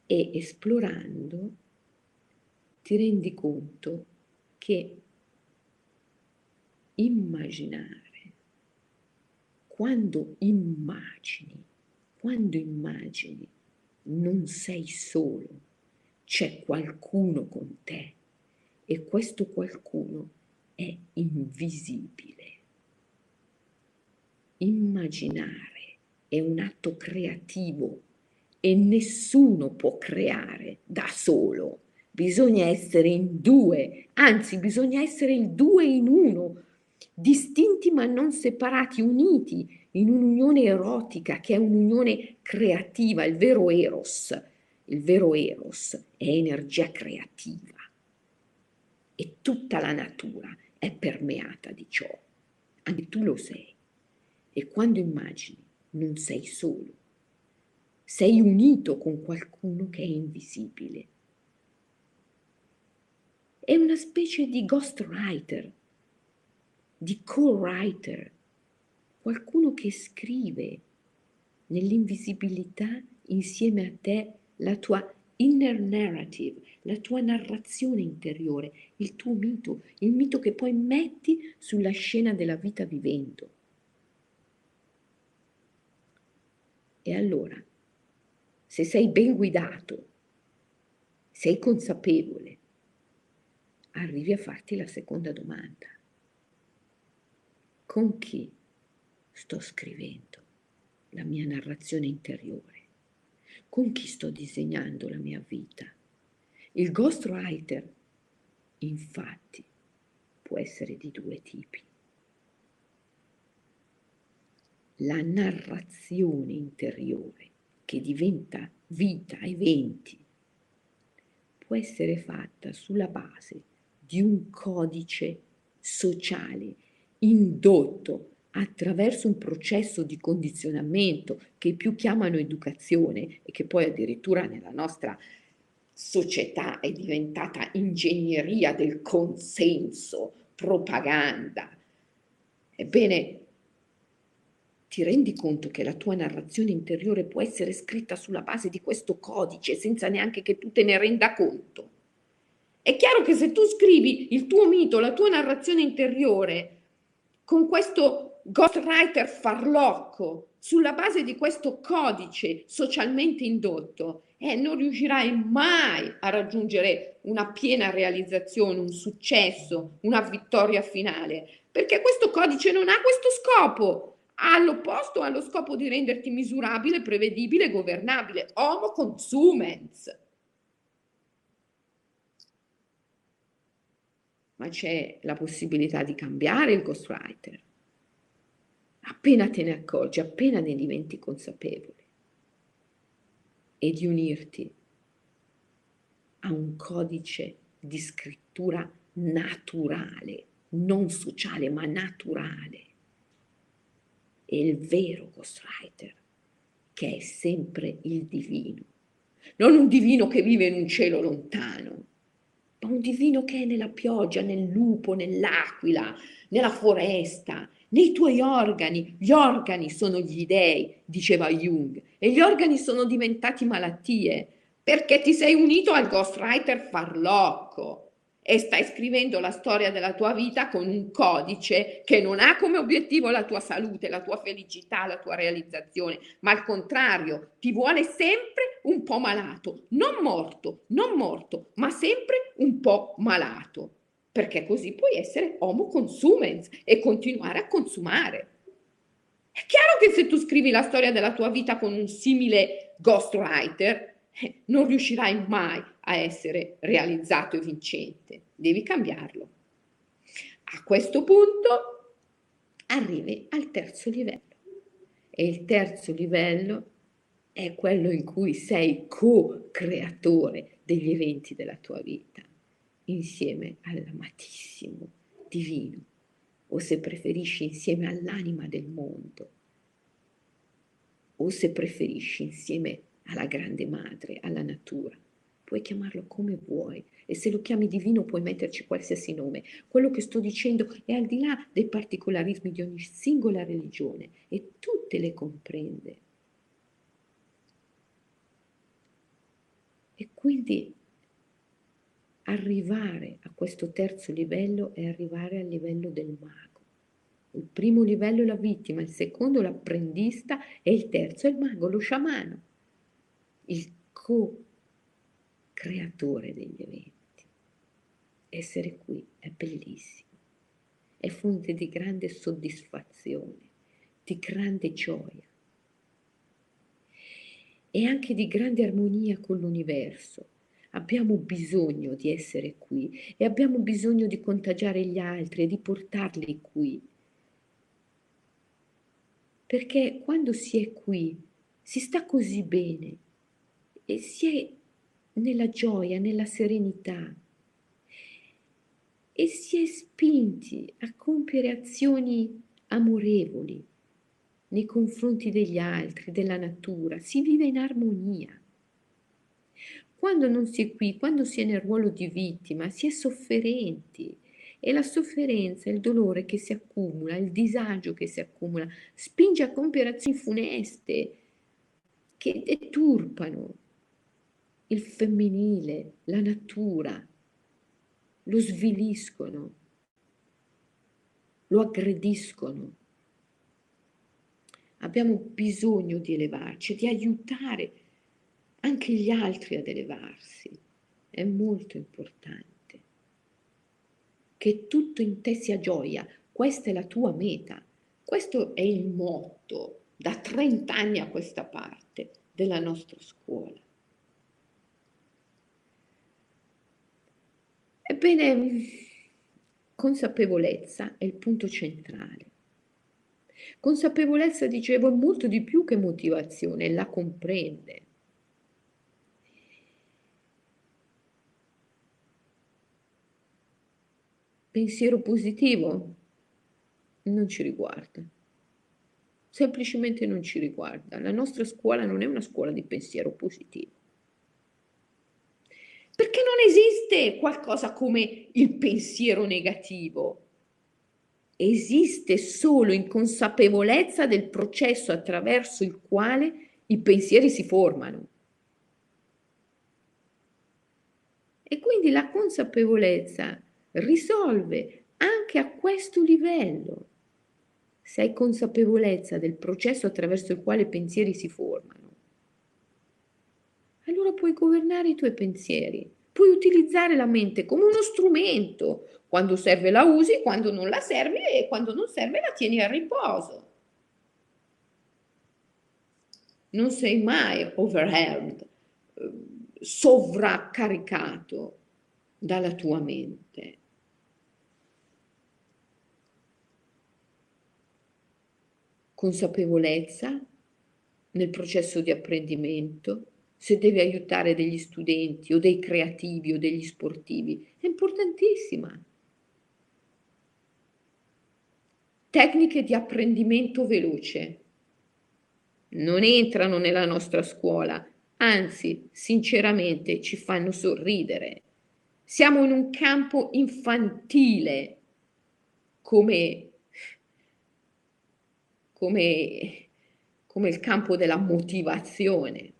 E esplorando ti rendi conto che immaginare, quando immagini, quando immagini non sei solo, c'è qualcuno con te e questo qualcuno è invisibile. Immaginare è un atto creativo e nessuno può creare da solo. Bisogna essere in due, anzi bisogna essere il due in uno, distinti ma non separati, uniti in un'unione erotica che è un'unione creativa, il vero eros. Il vero eros è energia creativa e tutta la natura è permeata di ciò. Anche tu lo sei. E quando immagini non sei solo, sei unito con qualcuno che è invisibile. È una specie di ghostwriter, di co-writer, qualcuno che scrive nell'invisibilità insieme a te la tua inner narrative, la tua narrazione interiore, il tuo mito, il mito che poi metti sulla scena della vita vivendo. E allora, se sei ben guidato, sei consapevole, arrivi a farti la seconda domanda. Con chi sto scrivendo la mia narrazione interiore? Con chi sto disegnando la mia vita? Il ghostwriter, infatti, può essere di due tipi. La narrazione interiore che diventa vita, eventi, può essere fatta sulla base di un codice sociale indotto attraverso un processo di condizionamento che più chiamano educazione e che poi addirittura nella nostra società è diventata ingegneria del consenso, propaganda. Ebbene, ti rendi conto che la tua narrazione interiore può essere scritta sulla base di questo codice senza neanche che tu te ne renda conto? È chiaro che se tu scrivi il tuo mito, la tua narrazione interiore con questo ghostwriter farlocco sulla base di questo codice socialmente indotto, eh, non riuscirai mai a raggiungere una piena realizzazione, un successo, una vittoria finale, perché questo codice non ha questo scopo. All'opposto ha lo scopo di renderti misurabile, prevedibile, governabile. Homo consumens. Ma c'è la possibilità di cambiare il ghostwriter appena te ne accorgi, appena ne diventi consapevole e di unirti a un codice di scrittura naturale, non sociale ma naturale. E il vero ghostwriter, che è sempre il divino. Non un divino che vive in un cielo lontano, ma un divino che è nella pioggia, nel lupo, nell'aquila, nella foresta, nei tuoi organi. Gli organi sono gli dei, diceva Jung, e gli organi sono diventati malattie perché ti sei unito al ghostwriter farlocco e stai scrivendo la storia della tua vita con un codice che non ha come obiettivo la tua salute, la tua felicità, la tua realizzazione, ma al contrario ti vuole sempre un po' malato, non morto, non morto, ma sempre un po' malato perché così puoi essere homo consumens e continuare a consumare. È chiaro che se tu scrivi la storia della tua vita con un simile ghostwriter, non riuscirai mai a essere realizzato e vincente. Devi cambiarlo. A questo punto arrivi al terzo livello. E il terzo livello è quello in cui sei co-creatore degli eventi della tua vita insieme all'amatissimo divino o se preferisci insieme all'anima del mondo o se preferisci insieme alla grande madre, alla natura. Puoi chiamarlo come vuoi e se lo chiami divino puoi metterci qualsiasi nome. Quello che sto dicendo è al di là dei particolarismi di ogni singola religione e tutte le comprende. E quindi arrivare a questo terzo livello è arrivare al livello del mago. Il primo livello è la vittima, il secondo l'apprendista e il terzo è il mago, lo sciamano, il co-creatore degli eventi. Essere qui è bellissimo, è fonte di grande soddisfazione, di grande gioia e anche di grande armonia con l'universo. Abbiamo bisogno di essere qui e abbiamo bisogno di contagiare gli altri e di portarli qui perché quando si è qui si sta così bene e si è nella gioia, nella serenità e si è spinti a compiere azioni amorevoli nei confronti degli altri, della natura, si vive in armonia. Quando non si è qui, quando si è nel ruolo di vittima, si è sofferenti, e la sofferenza, il dolore che si accumula, il disagio che si accumula, spinge a compiere azioni funeste che deturpano il femminile, la natura, lo sviliscono, lo aggrediscono. Abbiamo bisogno di elevarci, di aiutare anche gli altri ad elevarsi. È molto importante che tutto in te sia gioia. Questa è la tua meta. Questo è il motto da 30 anni a questa parte della nostra scuola. Ebbene, consapevolezza è il punto centrale. Consapevolezza, dicevo, è molto di più che motivazione, la comprende. pensiero positivo non ci riguarda. Semplicemente non ci riguarda. La nostra scuola non è una scuola di pensiero positivo. Perché non esiste qualcosa come il pensiero negativo. Esiste solo inconsapevolezza del processo attraverso il quale i pensieri si formano. E quindi la consapevolezza risolve anche a questo livello. Se hai consapevolezza del processo attraverso il quale i pensieri si formano, allora puoi governare i tuoi pensieri, puoi utilizzare la mente come uno strumento. Quando serve la usi, quando non la serve e quando non serve la tieni a riposo. Non sei mai overwhelmed, eh, sovraccaricato dalla tua mente. consapevolezza nel processo di apprendimento, se deve aiutare degli studenti o dei creativi o degli sportivi, è importantissima. Tecniche di apprendimento veloce non entrano nella nostra scuola, anzi, sinceramente ci fanno sorridere. Siamo in un campo infantile come come, come il campo della motivazione.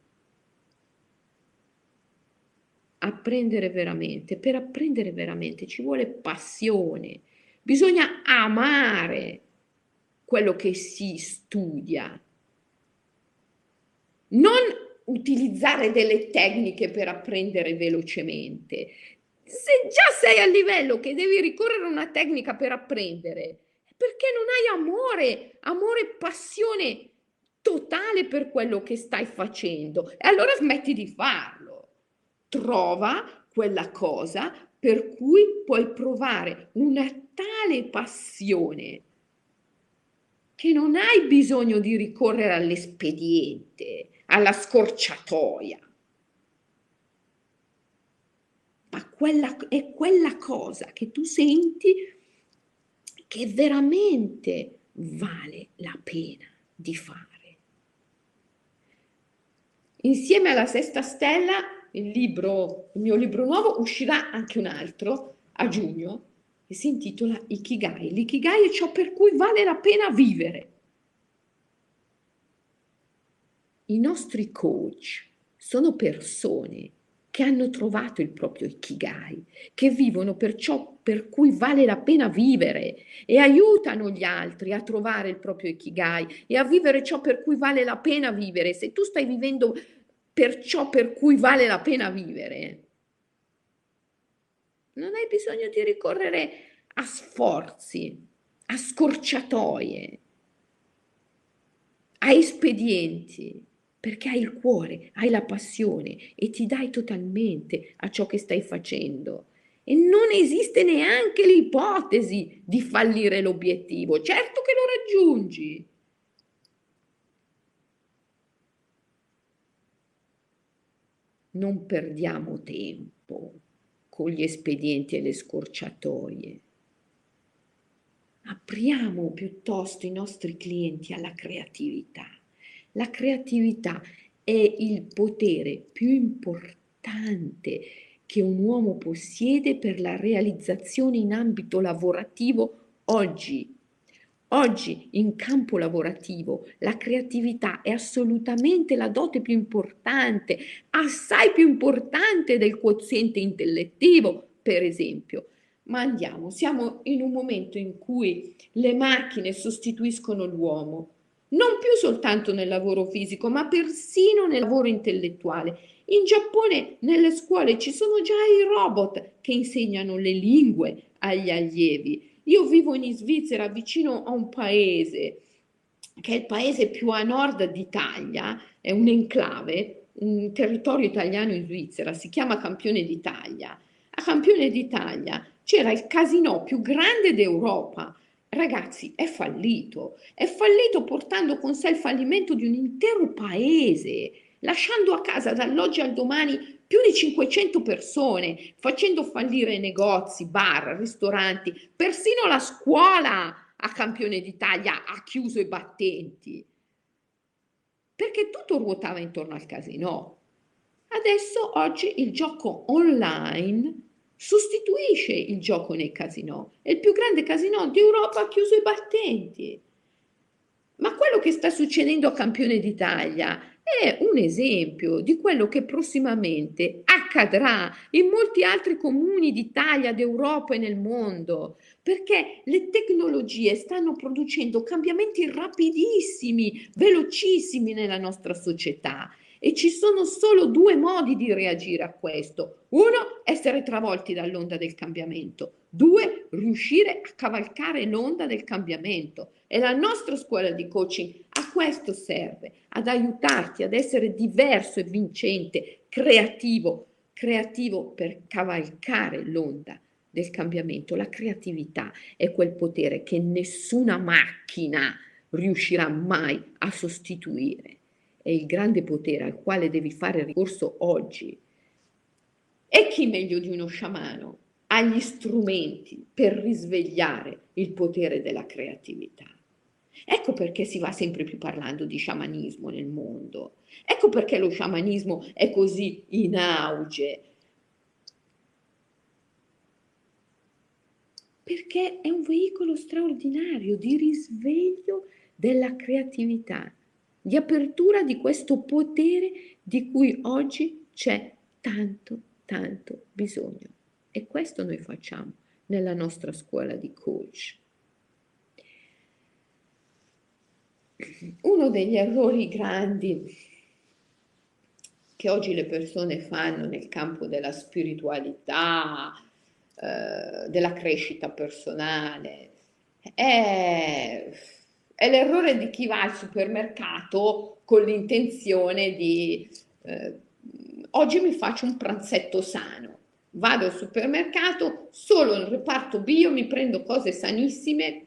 Apprendere veramente, per apprendere veramente ci vuole passione, bisogna amare quello che si studia, non utilizzare delle tecniche per apprendere velocemente. Se già sei a livello che devi ricorrere a una tecnica per apprendere, perché non hai amore, amore e passione totale per quello che stai facendo. E allora smetti di farlo. Trova quella cosa per cui puoi provare una tale passione che non hai bisogno di ricorrere all'espediente, alla scorciatoia. Ma quella, è quella cosa che tu senti che veramente vale la pena di fare. Insieme alla sesta stella, il libro, il mio libro nuovo, uscirà anche un altro a giugno e si intitola Ikigai. L'ikigai è ciò per cui vale la pena vivere. I nostri coach sono persone che hanno trovato il proprio ikigai, che vivono per ciò per cui vale la pena vivere e aiutano gli altri a trovare il proprio ikigai e a vivere ciò per cui vale la pena vivere. Se tu stai vivendo per ciò per cui vale la pena vivere, non hai bisogno di ricorrere a sforzi, a scorciatoie, a espedienti perché hai il cuore, hai la passione e ti dai totalmente a ciò che stai facendo. E non esiste neanche l'ipotesi di fallire l'obiettivo. Certo che lo raggiungi. Non perdiamo tempo con gli espedienti e le scorciatoie. Apriamo piuttosto i nostri clienti alla creatività la creatività è il potere più importante che un uomo possiede per la realizzazione in ambito lavorativo oggi. Oggi in campo lavorativo la creatività è assolutamente la dote più importante, assai più importante del quoziente intellettivo, per esempio. Ma andiamo, siamo in un momento in cui le macchine sostituiscono l'uomo non più soltanto nel lavoro fisico, ma persino nel lavoro intellettuale. In Giappone nelle scuole ci sono già i robot che insegnano le lingue agli allievi. Io vivo in Svizzera vicino a un paese che è il paese più a nord d'Italia, è un enclave, un territorio italiano in Svizzera, si chiama Campione d'Italia. A Campione d'Italia c'era il casino più grande d'Europa, Ragazzi, è fallito, è fallito portando con sé il fallimento di un intero paese, lasciando a casa dall'oggi al domani più di 500 persone, facendo fallire negozi, bar, ristoranti, persino la scuola a campione d'Italia ha chiuso i battenti. Perché tutto ruotava intorno al casino. Adesso oggi il gioco online sostituisce il gioco nei casinò. È il più grande casinò d'Europa ha chiuso i battenti. Ma quello che sta succedendo a Campione d'Italia è un esempio di quello che prossimamente accadrà in molti altri comuni d'Italia, d'Europa e nel mondo, perché le tecnologie stanno producendo cambiamenti rapidissimi, velocissimi nella nostra società e ci sono solo due modi di reagire a questo. Uno, essere travolti dall'onda del cambiamento. Due, riuscire a cavalcare l'onda del cambiamento. E la nostra scuola di coaching a questo serve, ad aiutarti ad essere diverso e vincente, creativo, creativo per cavalcare l'onda del cambiamento. La creatività è quel potere che nessuna macchina riuscirà mai a sostituire è il grande potere al quale devi fare ricorso oggi. E chi meglio di uno sciamano ha gli strumenti per risvegliare il potere della creatività? Ecco perché si va sempre più parlando di sciamanismo nel mondo. Ecco perché lo sciamanismo è così in auge. Perché è un veicolo straordinario di risveglio della creatività di apertura di questo potere di cui oggi c'è tanto, tanto bisogno. E questo noi facciamo nella nostra scuola di coach. Uno degli errori grandi che oggi le persone fanno nel campo della spiritualità, eh, della crescita personale, è è l'errore di chi va al supermercato con l'intenzione di eh, oggi mi faccio un pranzetto sano. Vado al supermercato, solo nel reparto bio mi prendo cose sanissime,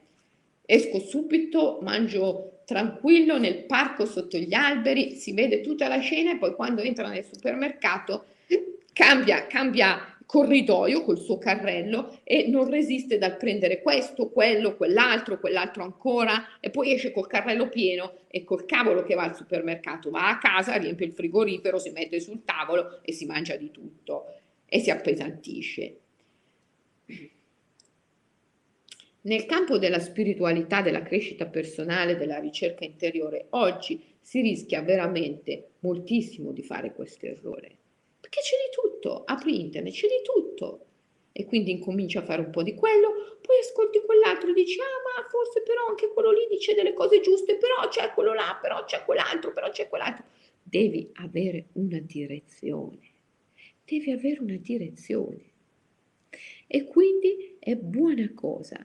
esco subito, mangio tranquillo nel parco sotto gli alberi, si vede tutta la scena e poi quando entro nel supermercato cambia, cambia corridoio col suo carrello e non resiste dal prendere questo, quello, quell'altro, quell'altro ancora e poi esce col carrello pieno e col cavolo che va al supermercato, va a casa, riempie il frigorifero, si mette sul tavolo e si mangia di tutto e si appesantisce. Nel campo della spiritualità, della crescita personale, della ricerca interiore, oggi si rischia veramente moltissimo di fare questo errore perché c'è di tutto, apri internet, c'è di tutto. E quindi incominci a fare un po' di quello, poi ascolti quell'altro e dici, ah ma forse però anche quello lì dice delle cose giuste, però c'è quello là, però c'è quell'altro, però c'è quell'altro. Devi avere una direzione, devi avere una direzione. E quindi è buona cosa,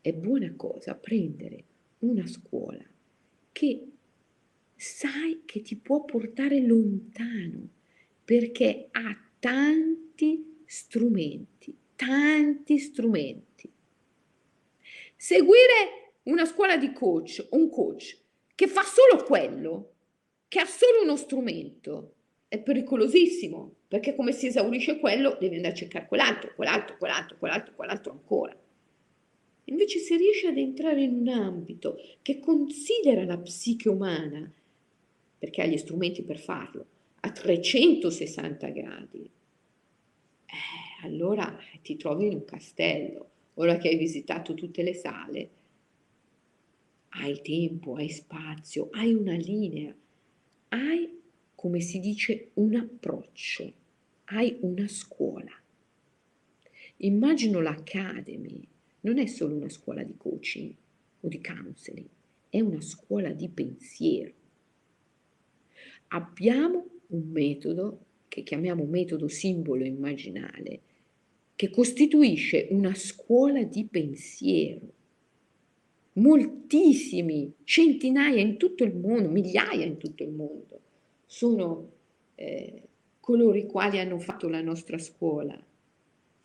è buona cosa prendere una scuola che sai che ti può portare lontano perché ha tanti strumenti, tanti strumenti. Seguire una scuola di coach, un coach che fa solo quello, che ha solo uno strumento, è pericolosissimo, perché come si esaurisce quello, devi andare a cercare quell'altro, quell'altro, quell'altro, quell'altro, quell'altro ancora. Invece se riesci ad entrare in un ambito che considera la psiche umana, perché ha gli strumenti per farlo, a 360 gradi, eh, allora ti trovi in un castello. Ora che hai visitato tutte le sale, hai tempo, hai spazio, hai una linea, hai, come si dice, un approccio, hai una scuola. Immagino l'Academy, non è solo una scuola di coaching o di counseling, è una scuola di pensiero. Abbiamo un metodo che chiamiamo metodo simbolo immaginale, che costituisce una scuola di pensiero. Moltissimi, centinaia in tutto il mondo, migliaia in tutto il mondo, sono eh, coloro i quali hanno fatto la nostra scuola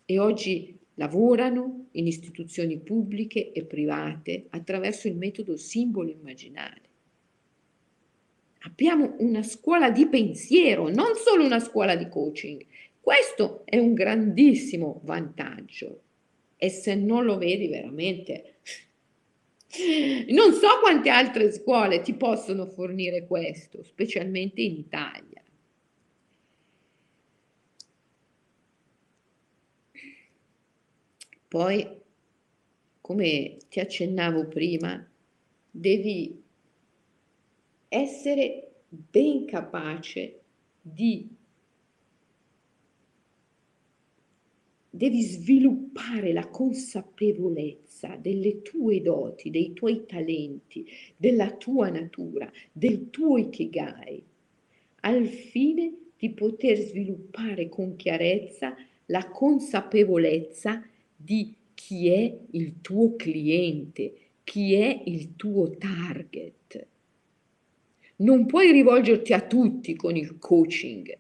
e oggi lavorano in istituzioni pubbliche e private attraverso il metodo simbolo immaginale. Abbiamo una scuola di pensiero, non solo una scuola di coaching. Questo è un grandissimo vantaggio. E se non lo vedi veramente, non so quante altre scuole ti possono fornire questo, specialmente in Italia. Poi, come ti accennavo prima, devi essere ben capace di devi sviluppare la consapevolezza delle tue doti, dei tuoi talenti, della tua natura, del tuo ikigai, al fine di poter sviluppare con chiarezza la consapevolezza di chi è il tuo cliente, chi è il tuo target. Non puoi rivolgerti a tutti con il coaching.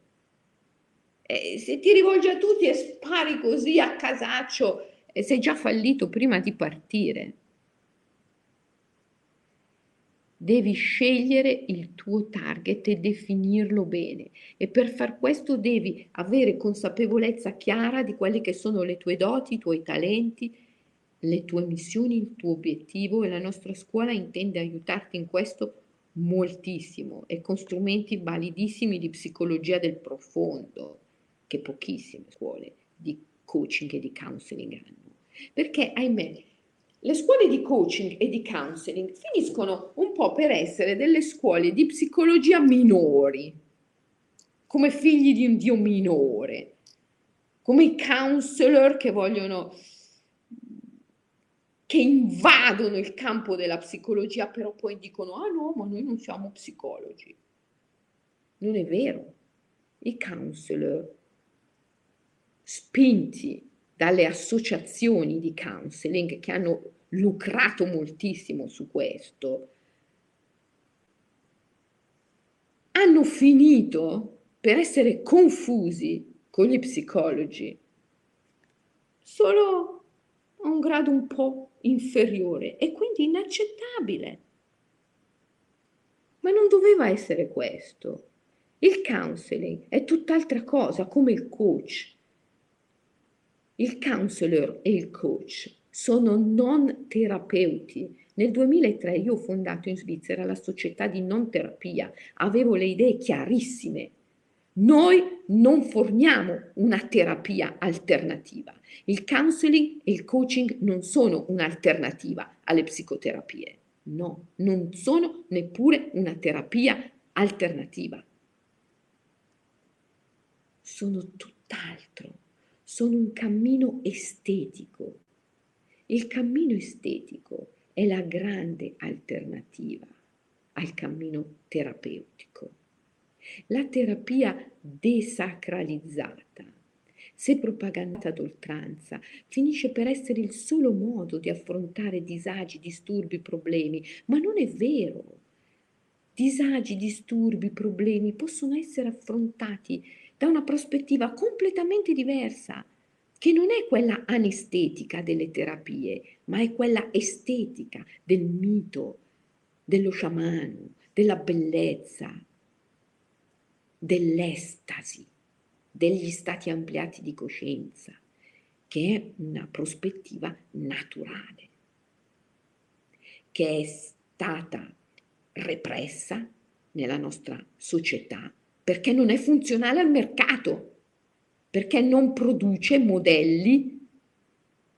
E se ti rivolgi a tutti e spari così a casaccio, sei già fallito prima di partire. Devi scegliere il tuo target e definirlo bene e per far questo devi avere consapevolezza chiara di quelle che sono le tue doti, i tuoi talenti, le tue missioni, il tuo obiettivo e la nostra scuola intende aiutarti in questo moltissimo e con strumenti validissimi di psicologia del profondo, che pochissime scuole di coaching e di counseling hanno. Perché, ahimè, le scuole di coaching e di counseling finiscono un po' per essere delle scuole di psicologia minori, come figli di un dio minore, come i counselor che vogliono che invadono il campo della psicologia, però poi dicono, ah no, ma noi non siamo psicologi. Non è vero. I counselor, spinti dalle associazioni di counseling che hanno lucrato moltissimo su questo, hanno finito per essere confusi con gli psicologi solo a un grado un po' inferiore e quindi inaccettabile. Ma non doveva essere questo. Il counseling è tutt'altra cosa, come il coach. Il counselor e il coach sono non terapeuti. Nel 2003 io ho fondato in Svizzera la società di non terapia, avevo le idee chiarissime. Noi non forniamo una terapia alternativa. Il counseling e il coaching non sono un'alternativa alle psicoterapie. No, non sono neppure una terapia alternativa. Sono tutt'altro, sono un cammino estetico. Il cammino estetico è la grande alternativa al cammino terapeutico. La terapia desacralizzata, se propagandata ad oltranza, finisce per essere il solo modo di affrontare disagi, disturbi, problemi, ma non è vero. Disagi, disturbi, problemi possono essere affrontati da una prospettiva completamente diversa, che non è quella anestetica delle terapie, ma è quella estetica del mito, dello sciamano, della bellezza, dell'estasi, degli stati ampliati di coscienza, che è una prospettiva naturale, che è stata repressa nella nostra società perché non è funzionale al mercato, perché non produce modelli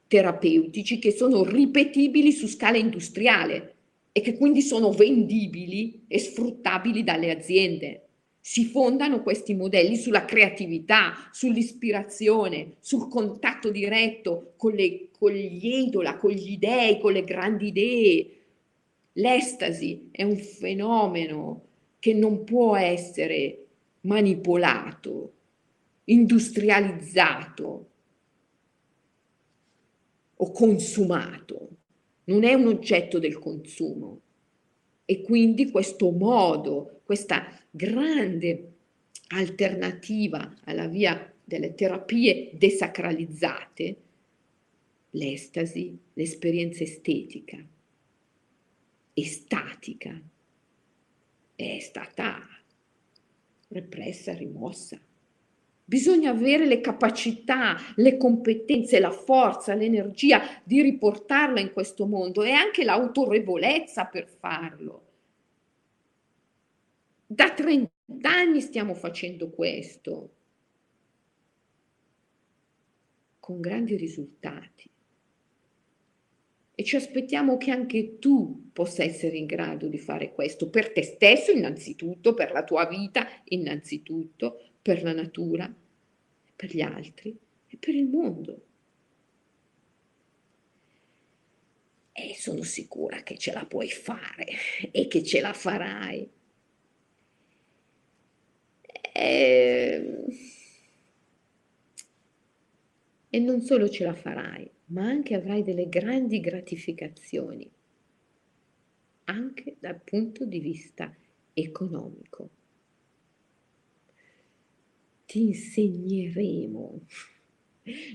terapeutici che sono ripetibili su scala industriale e che quindi sono vendibili e sfruttabili dalle aziende. Si fondano questi modelli sulla creatività, sull'ispirazione, sul contatto diretto con, le, con gli idola, con gli dei, con le grandi idee. L'estasi è un fenomeno che non può essere manipolato, industrializzato o consumato, non è un oggetto del consumo. E quindi questo modo, questa grande alternativa alla via delle terapie desacralizzate, l'estasi, l'esperienza estetica, estatica, è stata repressa, rimossa. Bisogna avere le capacità, le competenze, la forza, l'energia di riportarla in questo mondo e anche l'autorevolezza per farlo. Da 30 anni stiamo facendo questo, con grandi risultati e ci aspettiamo che anche tu possa essere in grado di fare questo per te stesso innanzitutto, per la tua vita innanzitutto, per la natura, per gli altri e per il mondo. E sono sicura che ce la puoi fare e che ce la farai. E, e non solo ce la farai, ma anche avrai delle grandi gratificazioni, anche dal punto di vista economico. Ti insegneremo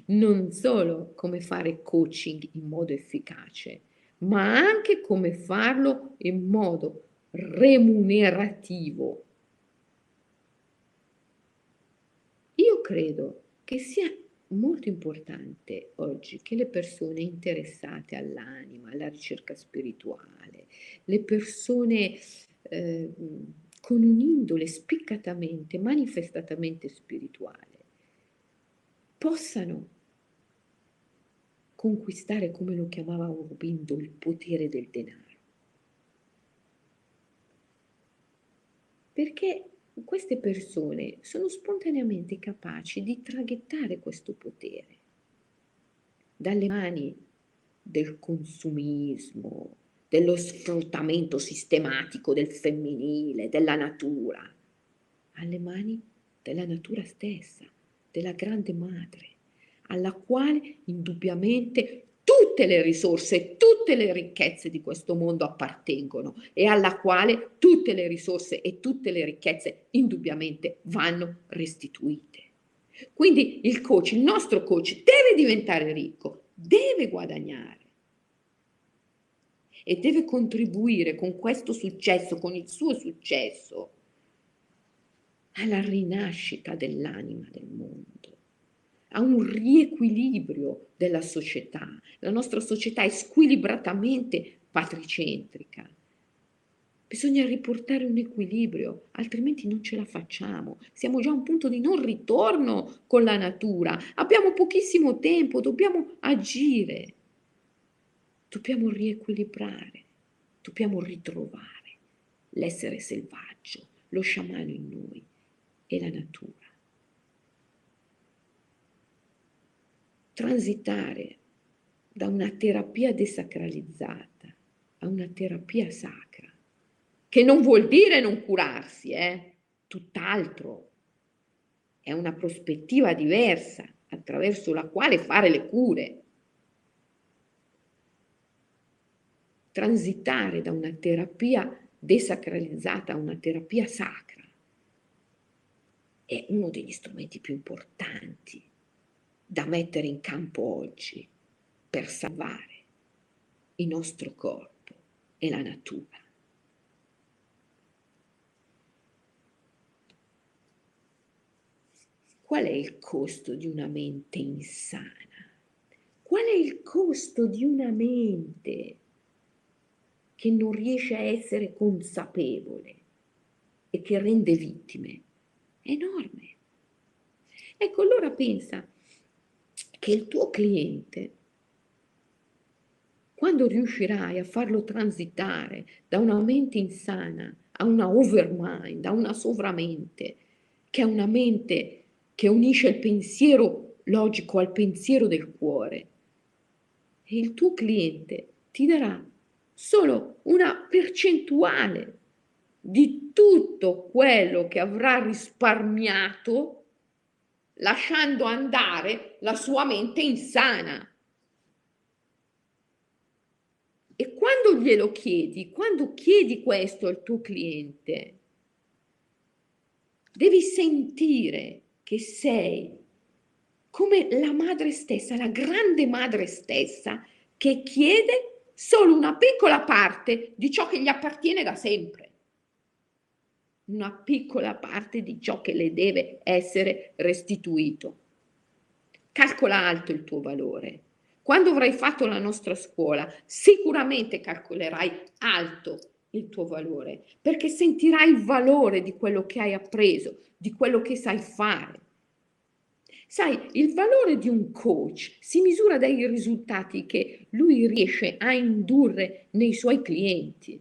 non solo come fare coaching in modo efficace, ma anche come farlo in modo remunerativo. Io credo che sia molto importante oggi che le persone interessate all'anima, alla ricerca spirituale, le persone eh, con un'indole spiccatamente, manifestatamente spirituale, possano conquistare, come lo chiamava Aurobindo, il potere del denaro. Perché queste persone sono spontaneamente capaci di traghettare questo potere. Dalle mani del consumismo, dello sfruttamento sistematico del femminile, della natura, alle mani della natura stessa, della grande madre, alla quale indubbiamente tutte le risorse, tutte le ricchezze di questo mondo appartengono e alla quale tutte le risorse e tutte le ricchezze indubbiamente vanno restituite. Quindi il coach, il nostro coach deve diventare ricco, deve guadagnare e deve contribuire con questo successo, con il suo successo, alla rinascita dell'anima del mondo, a un riequilibrio della società. La nostra società è squilibratamente patricentrica. Bisogna riportare un equilibrio, altrimenti non ce la facciamo. Siamo già a un punto di non ritorno con la natura. Abbiamo pochissimo tempo, dobbiamo agire. Dobbiamo riequilibrare, dobbiamo ritrovare l'essere selvaggio, lo sciamano in noi e la natura. Transitare da una terapia desacralizzata a una terapia sacra, che non vuol dire non curarsi, eh? tutt'altro, è una prospettiva diversa attraverso la quale fare le cure. Transitare da una terapia desacralizzata a una terapia sacra è uno degli strumenti più importanti da mettere in campo oggi per salvare il nostro corpo e la natura. Qual è il costo di una mente insana? Qual è il costo di una mente che non riesce a essere consapevole e che rende vittime? È enorme. Ecco, allora pensa che il tuo cliente, quando riuscirai a farlo transitare da una mente insana a una overmind, a una sovramente, che è una mente che unisce il pensiero logico al pensiero del cuore, e il tuo cliente ti darà solo una percentuale di tutto quello che avrà risparmiato lasciando andare la sua mente insana. E quando glielo chiedi, quando chiedi questo al tuo cliente, devi sentire che sei come la madre stessa, la grande madre stessa che chiede solo una piccola parte di ciò che gli appartiene da sempre. Una piccola parte di ciò che le deve essere restituito. Calcola alto il tuo valore. Quando avrai fatto la nostra scuola, sicuramente calcolerai alto il tuo valore, perché sentirai il valore di quello che hai appreso, di quello che sai fare. Sai, il valore di un coach si misura dai risultati che lui riesce a indurre nei suoi clienti.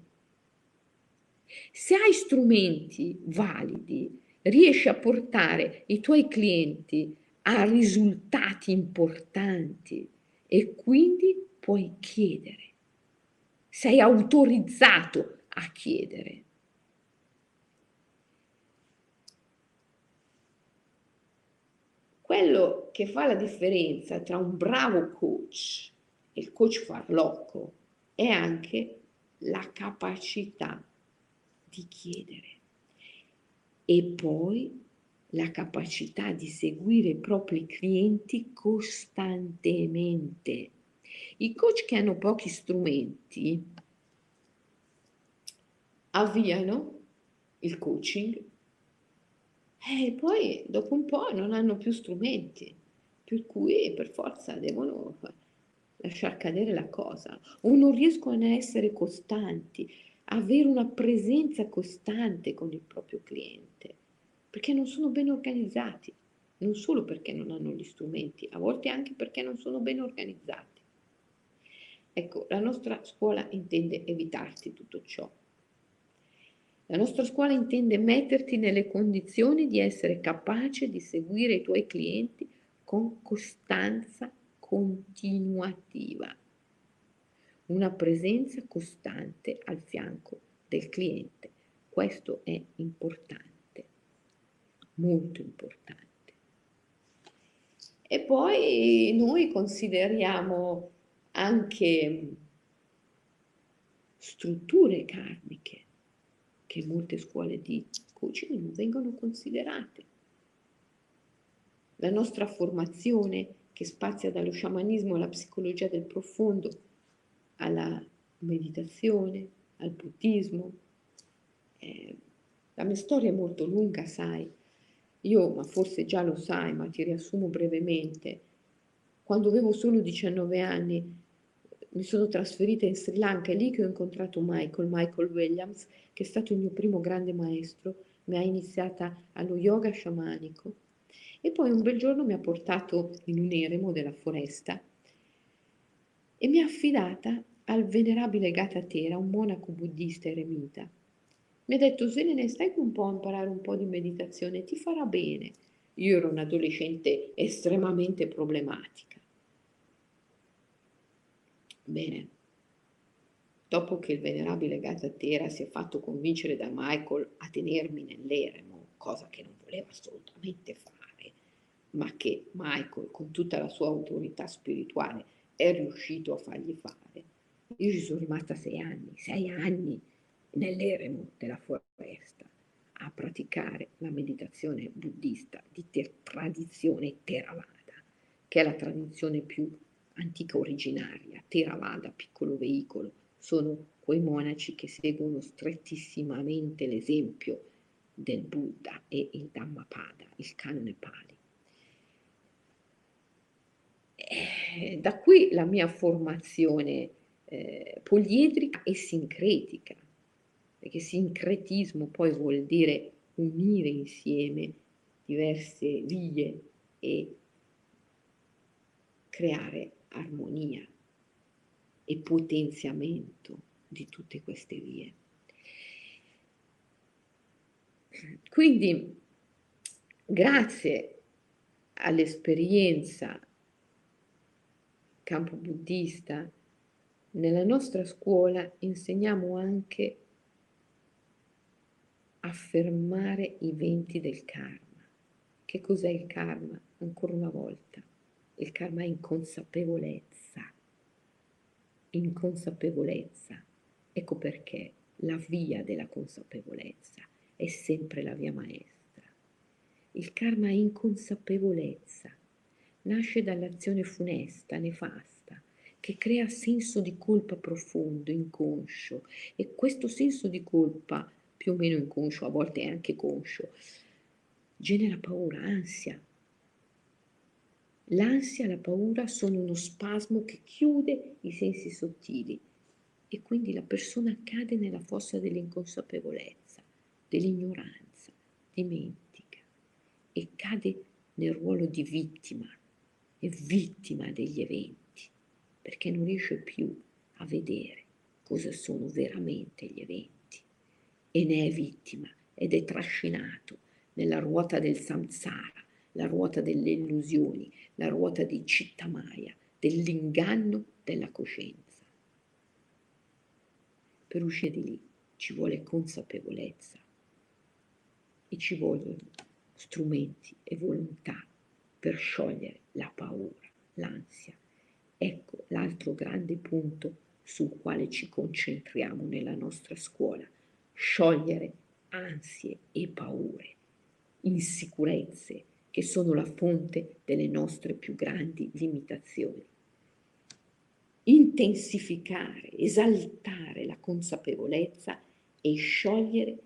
Se hai strumenti validi, riesci a portare i tuoi clienti a risultati importanti e quindi puoi chiedere. Sei autorizzato a chiedere. Quello che fa la differenza tra un bravo coach e il coach farlocco è anche la capacità di chiedere. E poi la capacità di seguire i propri clienti costantemente. I coach che hanno pochi strumenti avviano il coaching. E poi dopo un po' non hanno più strumenti, per cui per forza devono lasciar cadere la cosa. O non riescono a essere costanti, avere una presenza costante con il proprio cliente, perché non sono ben organizzati, non solo perché non hanno gli strumenti, a volte anche perché non sono ben organizzati. Ecco, la nostra scuola intende evitarti tutto ciò la nostra scuola intende metterti nelle condizioni di essere capace di seguire i tuoi clienti con costanza continuativa, una presenza costante al fianco del cliente. Questo è importante, molto importante. E poi noi consideriamo anche strutture karmiche che molte scuole di coaching non vengono considerate. La nostra formazione che spazia dallo sciamanismo alla psicologia del profondo, alla meditazione, al buddismo. Eh, la mia storia è molto lunga, sai, Io, ma forse già lo sai, ma ti riassumo brevemente, quando avevo solo 19 anni mi sono trasferita in Sri Lanka, è lì che ho incontrato Michael, Michael Williams, che è stato il mio primo grande maestro, mi ha iniziata allo yoga sciamanico. E poi un bel giorno mi ha portato in un eremo della foresta e mi ha affidata al venerabile Gatatera, un monaco buddista eremita. Mi ha detto, Selene, stai un po' a imparare un po' di meditazione, ti farà bene. Io ero un'adolescente estremamente problematica. Bene, dopo che il venerabile Gatatera si è fatto convincere da Michael a tenermi nell'eremo, cosa che non voleva assolutamente fare, ma che Michael, con tutta la sua autorità spirituale, è riuscito a fargli fare, io ci sono rimasta sei anni, sei anni nell'eremo della foresta a praticare la meditazione buddista di ter- tradizione Theravada, che è la tradizione più antica originaria. Theravada, piccolo veicolo, sono quei monaci che seguono strettissimamente l'esempio del Buddha e il Dhammapada, il canone Pali. E da qui la mia formazione eh, poliedrica e sincretica, perché sincretismo poi vuol dire unire insieme diverse vie e creare armonia e potenziamento di tutte queste vie. Quindi, grazie all'esperienza campo buddista, nella nostra scuola insegniamo anche a fermare i venti del karma. Che cos'è il karma? Ancora una volta, il karma è inconsapevolezza. Inconsapevolezza. Ecco perché la via della consapevolezza è sempre la via maestra. Il karma è inconsapevolezza. Nasce dall'azione funesta, nefasta, che crea senso di colpa profondo, inconscio. E questo senso di colpa, più o meno inconscio, a volte anche conscio, genera paura, ansia, L'ansia e la paura sono uno spasmo che chiude i sensi sottili e quindi la persona cade nella fossa dell'inconsapevolezza, dell'ignoranza, dimentica e cade nel ruolo di vittima, è vittima degli eventi, perché non riesce più a vedere cosa sono veramente gli eventi e ne è vittima ed è trascinato nella ruota del samsara, la ruota delle illusioni, la ruota di Cittamaia, dell'inganno della coscienza. Per uscire di lì ci vuole consapevolezza e ci vogliono strumenti e volontà per sciogliere la paura, l'ansia. Ecco l'altro grande punto sul quale ci concentriamo nella nostra scuola, sciogliere ansie e paure, insicurezze, che sono la fonte delle nostre più grandi limitazioni. Intensificare, esaltare la consapevolezza e sciogliere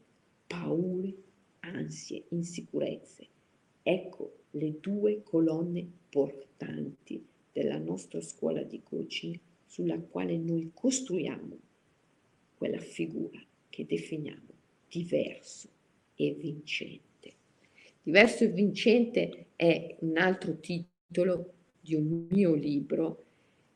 paure, ansie, insicurezze. Ecco le due colonne portanti della nostra scuola di coaching sulla quale noi costruiamo quella figura che definiamo diverso e vincente. Diverso e vincente è un altro titolo di un mio libro.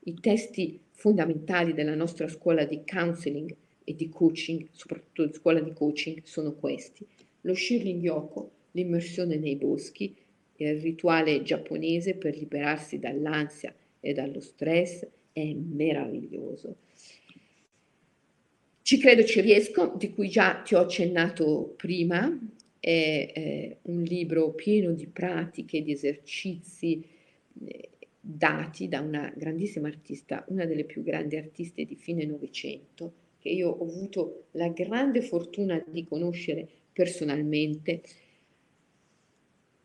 I testi fondamentali della nostra scuola di counseling e di coaching, soprattutto di scuola di coaching, sono questi. Lo Shirling Yoko, l'immersione nei boschi, il rituale giapponese per liberarsi dall'ansia e dallo stress, è meraviglioso. Ci credo ci riesco, di cui già ti ho accennato prima, è eh, un libro pieno di pratiche, di esercizi eh, dati da una grandissima artista, una delle più grandi artiste di fine Novecento, che io ho avuto la grande fortuna di conoscere personalmente.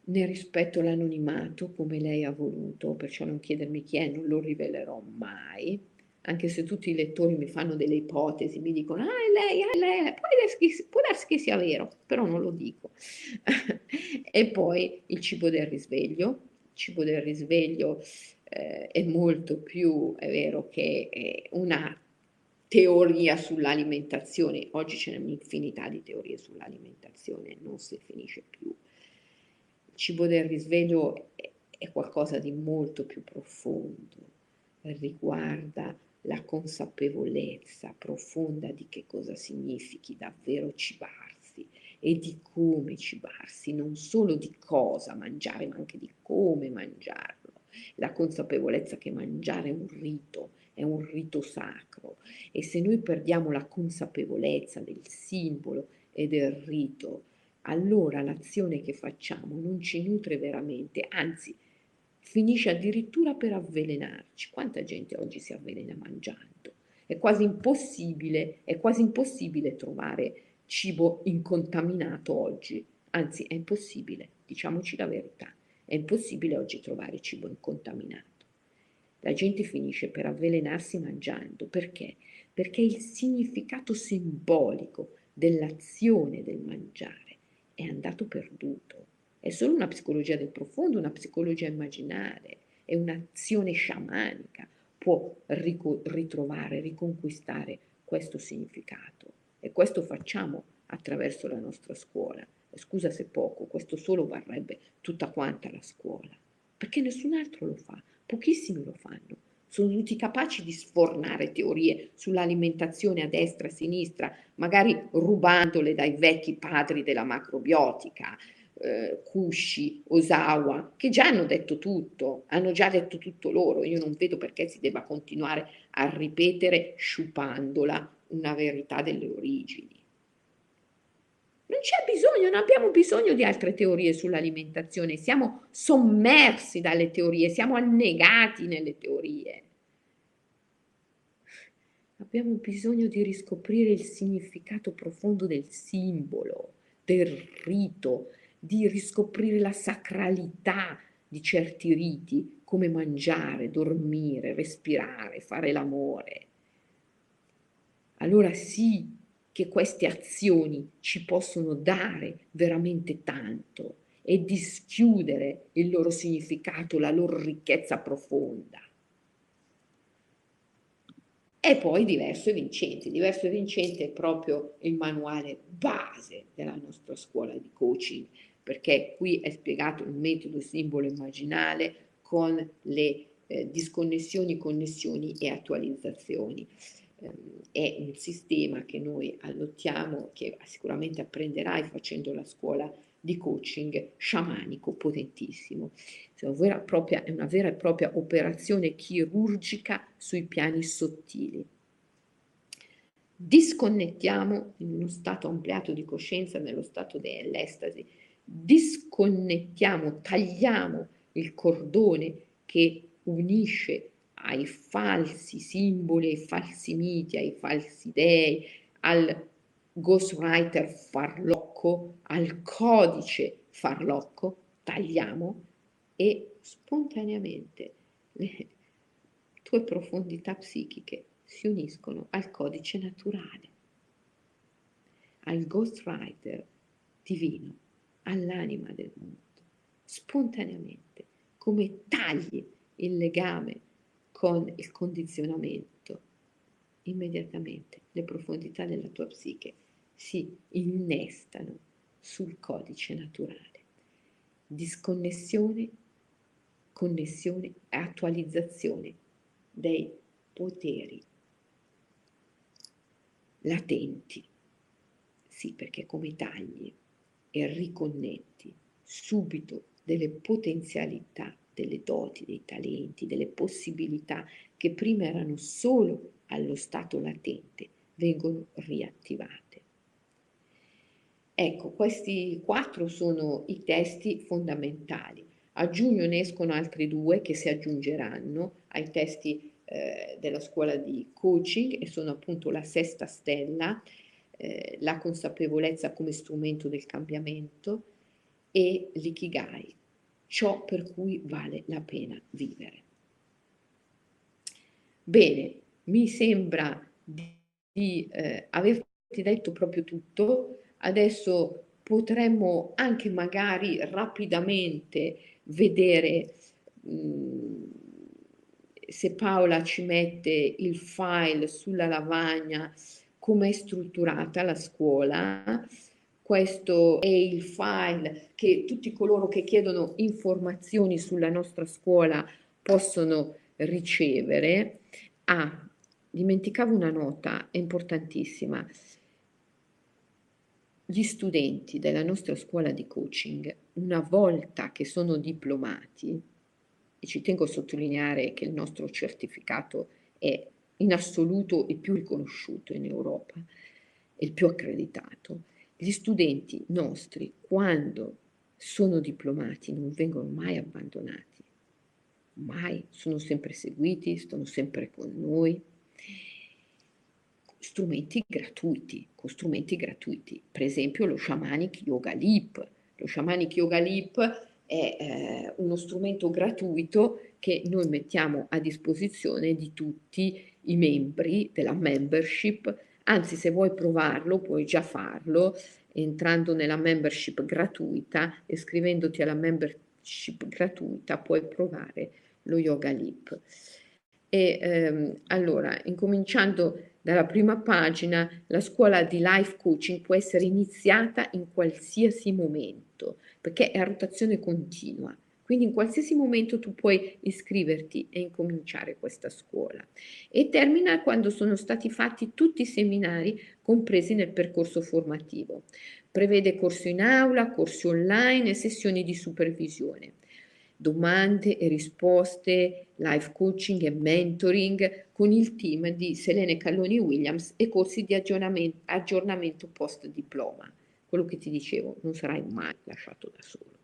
Ne rispetto l'anonimato come lei ha voluto, perciò non chiedermi chi è, non lo rivelerò mai. anche se tutti i lettori mi fanno delle ipotesi, mi dicono, ah, è lei, è lei, può darsi, può darsi che sia vero, però non lo dico. e poi il cibo del risveglio, il cibo del risveglio eh, è molto più, è vero, che una teoria sull'alimentazione, oggi c'è un'infinità di teorie sull'alimentazione, non si finisce più. Cibo del risveglio è qualcosa di molto più profondo, riguarda la consapevolezza profonda di che cosa significhi davvero cibarsi e di come cibarsi, non solo di cosa mangiare, ma anche di come mangiarlo. La consapevolezza che mangiare è un rito, è un rito sacro e se noi perdiamo la consapevolezza del simbolo e del rito, allora l'azione che facciamo non ci nutre veramente, anzi finisce addirittura per avvelenarci. Quanta gente oggi si avvelena mangiando? È quasi impossibile, è quasi impossibile trovare cibo incontaminato oggi. Anzi, è impossibile, diciamoci la verità. È impossibile oggi trovare cibo incontaminato. La gente finisce per avvelenarsi mangiando. Perché? Perché il significato simbolico dell'azione del mangiare è andato perduto è solo una psicologia del profondo, una psicologia immaginare, è un'azione sciamanica, può ritrovare, riconquistare questo significato. E questo facciamo attraverso la nostra scuola. E scusa se poco, questo solo varrebbe tutta quanta la scuola, perché nessun altro lo fa, pochissimi lo fanno. Sono tutti capaci di sfornare teorie sull'alimentazione a destra e a sinistra, magari rubandole dai vecchi padri della macrobiotica, eh, Kushi, Osawa, che già hanno detto tutto, hanno già detto tutto loro. Io non vedo perché si debba continuare a ripetere sciupandola una verità delle origini. Non c'è bisogno, non abbiamo bisogno di altre teorie sull'alimentazione, siamo sommersi dalle teorie, siamo annegati nelle teorie. Abbiamo bisogno di riscoprire il significato profondo del simbolo, del rito, di riscoprire la sacralità di certi riti, come mangiare, dormire, respirare, fare l'amore. Allora sì che queste azioni ci possono dare veramente tanto e dischiudere il loro significato, la loro ricchezza profonda. E poi diverso e vincente. Diverso e vincente è proprio il manuale base della nostra scuola di coaching, perché qui è spiegato il metodo simbolo immaginale con le eh, disconnessioni, connessioni e attualizzazioni. Eh, è un sistema che noi allottiamo, che sicuramente apprenderai facendo la scuola di coaching sciamanico potentissimo. È una vera, propria, una vera e propria operazione chirurgica sui piani sottili. Disconnettiamo in uno stato ampliato di coscienza, nello stato dell'estasi, disconnettiamo, tagliamo il cordone che unisce ai falsi simboli, ai falsi miti, ai falsi dei, al ghostwriter farlocco, al codice farlocco, tagliamo e spontaneamente le tue profondità psichiche si uniscono al codice naturale, al ghostwriter divino, all'anima del mondo, spontaneamente, come tagli il legame con il condizionamento, immediatamente le profondità della tua psiche si innestano sul codice naturale. Disconnessione, connessione e attualizzazione dei poteri latenti. Sì, perché come tagli e riconnetti subito delle potenzialità, delle doti, dei talenti, delle possibilità che prima erano solo allo stato latente, vengono riattivate. Ecco, questi quattro sono i testi fondamentali. A giugno ne escono altri due che si aggiungeranno ai testi eh, della scuola di coaching e sono appunto la sesta stella, eh, la consapevolezza come strumento del cambiamento e l'ikigai, ciò per cui vale la pena vivere. Bene, mi sembra di, di eh, averti detto proprio tutto. Adesso potremmo anche magari rapidamente vedere se Paola ci mette il file sulla lavagna come è strutturata la scuola. Questo è il file che tutti coloro che chiedono informazioni sulla nostra scuola possono ricevere. Ah, dimenticavo una nota, è importantissima. Gli studenti della nostra scuola di coaching, una volta che sono diplomati, e ci tengo a sottolineare che il nostro certificato è in assoluto il più riconosciuto in Europa, il più accreditato, gli studenti nostri, quando sono diplomati, non vengono mai abbandonati, mai, sono sempre seguiti, stanno sempre con noi. Strumenti gratuiti, con strumenti gratuiti, per esempio lo Shamanic Yoga Leap. Lo Shamanic Yoga Leap è eh, uno strumento gratuito che noi mettiamo a disposizione di tutti i membri della membership. Anzi, se vuoi provarlo, puoi già farlo entrando nella membership gratuita e iscrivendoti alla membership gratuita puoi provare lo Yoga Leap. E ehm, allora, incominciando dalla prima pagina, la scuola di life coaching può essere iniziata in qualsiasi momento, perché è a rotazione continua. Quindi in qualsiasi momento tu puoi iscriverti e incominciare questa scuola. E termina quando sono stati fatti tutti i seminari compresi nel percorso formativo. Prevede corsi in aula, corsi online e sessioni di supervisione domande e risposte, live coaching e mentoring con il team di Selene Calloni Williams e corsi di aggiornamento, aggiornamento post diploma. Quello che ti dicevo, non sarai mai lasciato da solo.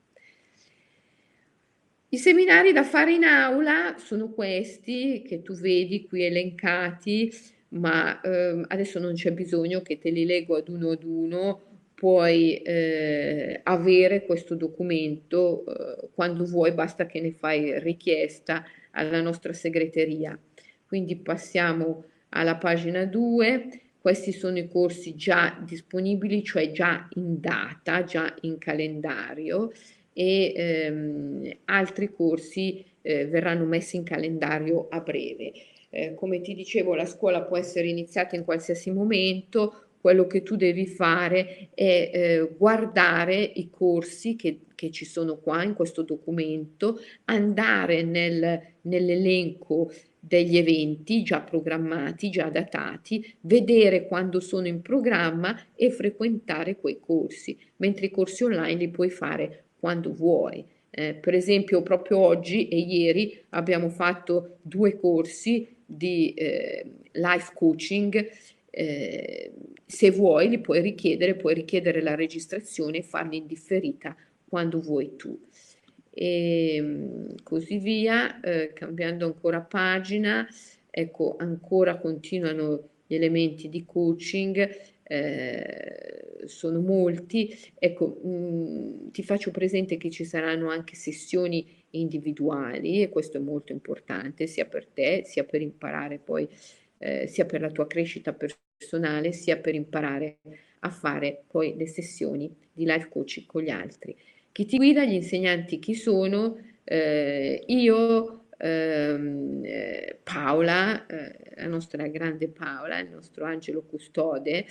I seminari da fare in aula sono questi che tu vedi qui elencati, ma eh, adesso non c'è bisogno che te li leggo ad uno ad uno, puoi eh, avere questo documento eh, quando vuoi, basta che ne fai richiesta alla nostra segreteria. Quindi passiamo alla pagina 2. Questi sono i corsi già disponibili, cioè già in data, già in calendario e ehm, altri corsi eh, verranno messi in calendario a breve. Eh, come ti dicevo, la scuola può essere iniziata in qualsiasi momento, quello che tu devi fare è eh, guardare i corsi che, che, ci sono qua in questo documento, andare nel, nell'elenco degli eventi già programmati, già datati, vedere quando sono in programma e frequentare quei corsi, mentre i corsi online li puoi fare quando vuoi. Eh, per esempio, proprio oggi e ieri abbiamo fatto due corsi di eh, life coaching eh, se vuoi li puoi richiedere, puoi richiedere la registrazione e farli in differita quando vuoi tu. E ehm, così via, eh, cambiando ancora pagina, ecco, ancora continuano gli elementi di coaching, eh, sono molti. Ecco, mh, mm, ti faccio presente che ci saranno anche sessioni individuali e questo è molto importante sia per te sia per imparare poi eh, sia per la tua crescita personale, sia per imparare a fare poi le sessioni di life coaching con gli altri. Chi ti guida, gli insegnanti chi sono, eh, io, ehm, eh, Paola, eh, la nostra grande Paola, il nostro angelo custode,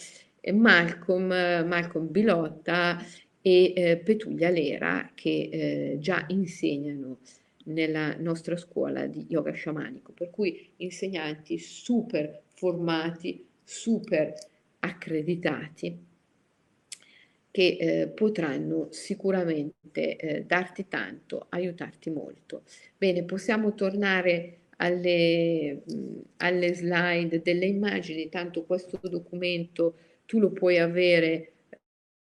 Malcolm, Malcolm Bilotta e eh, Petulia Lera che eh, già insegnano nella nostra scuola di yoga sciamanico, per cui insegnanti super formati, super accreditati che eh, potranno sicuramente eh, darti tanto, aiutarti molto. Bene, possiamo tornare alle, mh, alle slide delle immagini, tanto questo documento tu lo puoi avere,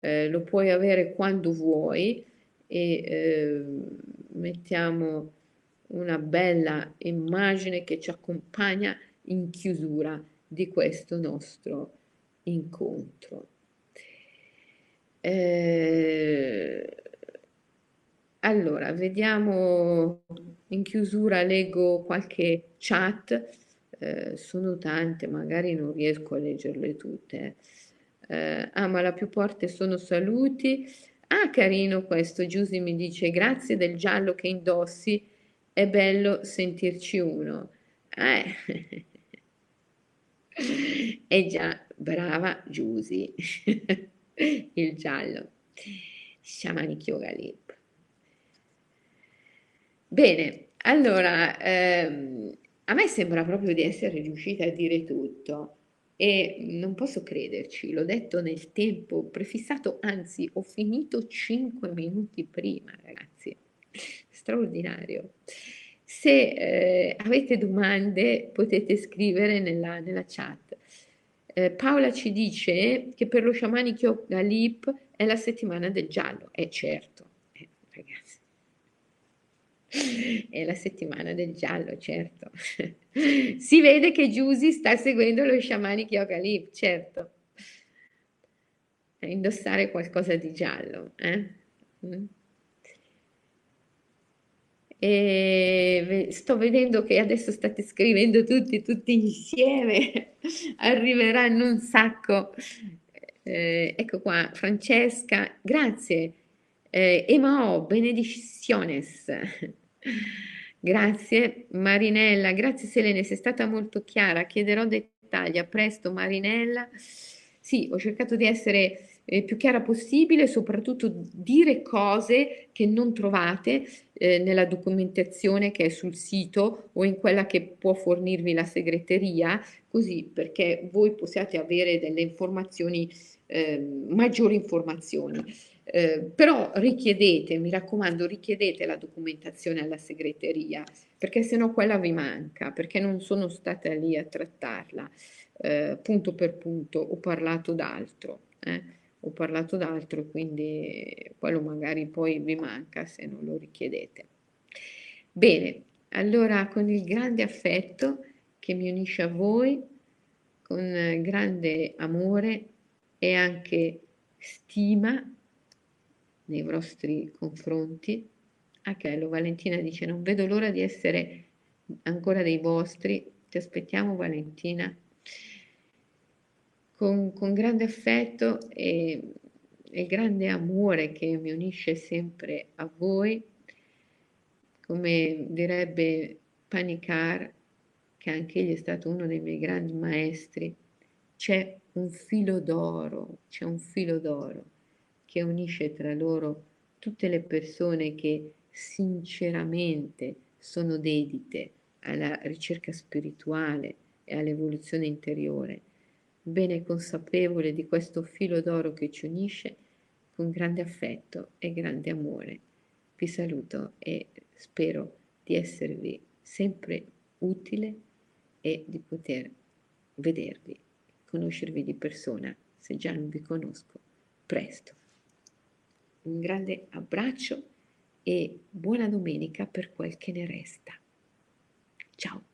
eh, lo puoi avere quando vuoi e ehm, mettiamo una bella immagine che ci accompagna in chiusura di questo nostro incontro. Eh, allora, vediamo in chiusura, leggo qualche chat. eh, sono tante, magari non riesco a leggerle tutte. Eh, ah, ma la più forte sono saluti. Ah, carino questo, Giusy mi dice grazie del giallo che indossi, è bello sentirci uno. Eh. E già, brava Giusy, il giallo. Shamanic Yoga Lip. Bene, allora, ehm, a me sembra proprio di essere riuscita a dire tutto e non posso crederci, l'ho detto nel tempo prefissato, anzi ho finito 5 minuti prima, ragazzi, straordinario. Se eh, avete domande potete scrivere nella, nella chat. Eh, Paola ci dice che per lo sciamanico Yoga Lip è la settimana del giallo. Certo, eh, ragazzi. È la settimana del giallo, certo. si vede che Giusy sta seguendo lo sciamanic yoga lip, certo. A indossare qualcosa di giallo. Eh? Mm. E sto vedendo che adesso state scrivendo tutti, tutti insieme, arriveranno un sacco. Eh, ecco qua, Francesca, grazie. Eh, Emao, benedicciones. Grazie Marinella, grazie Selene, sei stata molto chiara, chiederò dettagli, a presto Marinella. Sì, ho cercato di essere eh, più chiara possibile, soprattutto dire cose che non trovate eh, nella documentazione che è sul sito o in quella che può fornirvi la segreteria, così perché voi possiate avere delle informazioni, eh, maggiori informazioni. Eh, però richiedete, mi raccomando, richiedete la documentazione alla segreteria, perché se no quella vi manca, perché non sono stata lì a trattarla eh, punto per punto, ho parlato d'altro, eh? ho parlato d'altro, quindi quello magari poi vi manca se non lo richiedete. Bene, allora con il grande affetto che mi unisce a voi, con grande amore e anche stima, nei vostri confronti. Bello, Valentina dice non vedo l'ora di essere ancora dei vostri, ti aspettiamo Valentina, con, con grande affetto e, e grande amore che mi unisce sempre a voi, come direbbe Panicar, che anche egli è stato uno dei miei grandi maestri, c'è un filo d'oro, c'è un filo d'oro che unisce tra loro tutte le persone che sinceramente sono dedite alla ricerca spirituale e all'evoluzione interiore, bene consapevole di questo filo d'oro che ci unisce con grande affetto e grande amore. Vi saluto e spero di esservi sempre utile e di poter vedervi, conoscervi di persona, se già non vi conosco, presto. Un grande abbraccio e buona domenica per quel che ne resta. Ciao.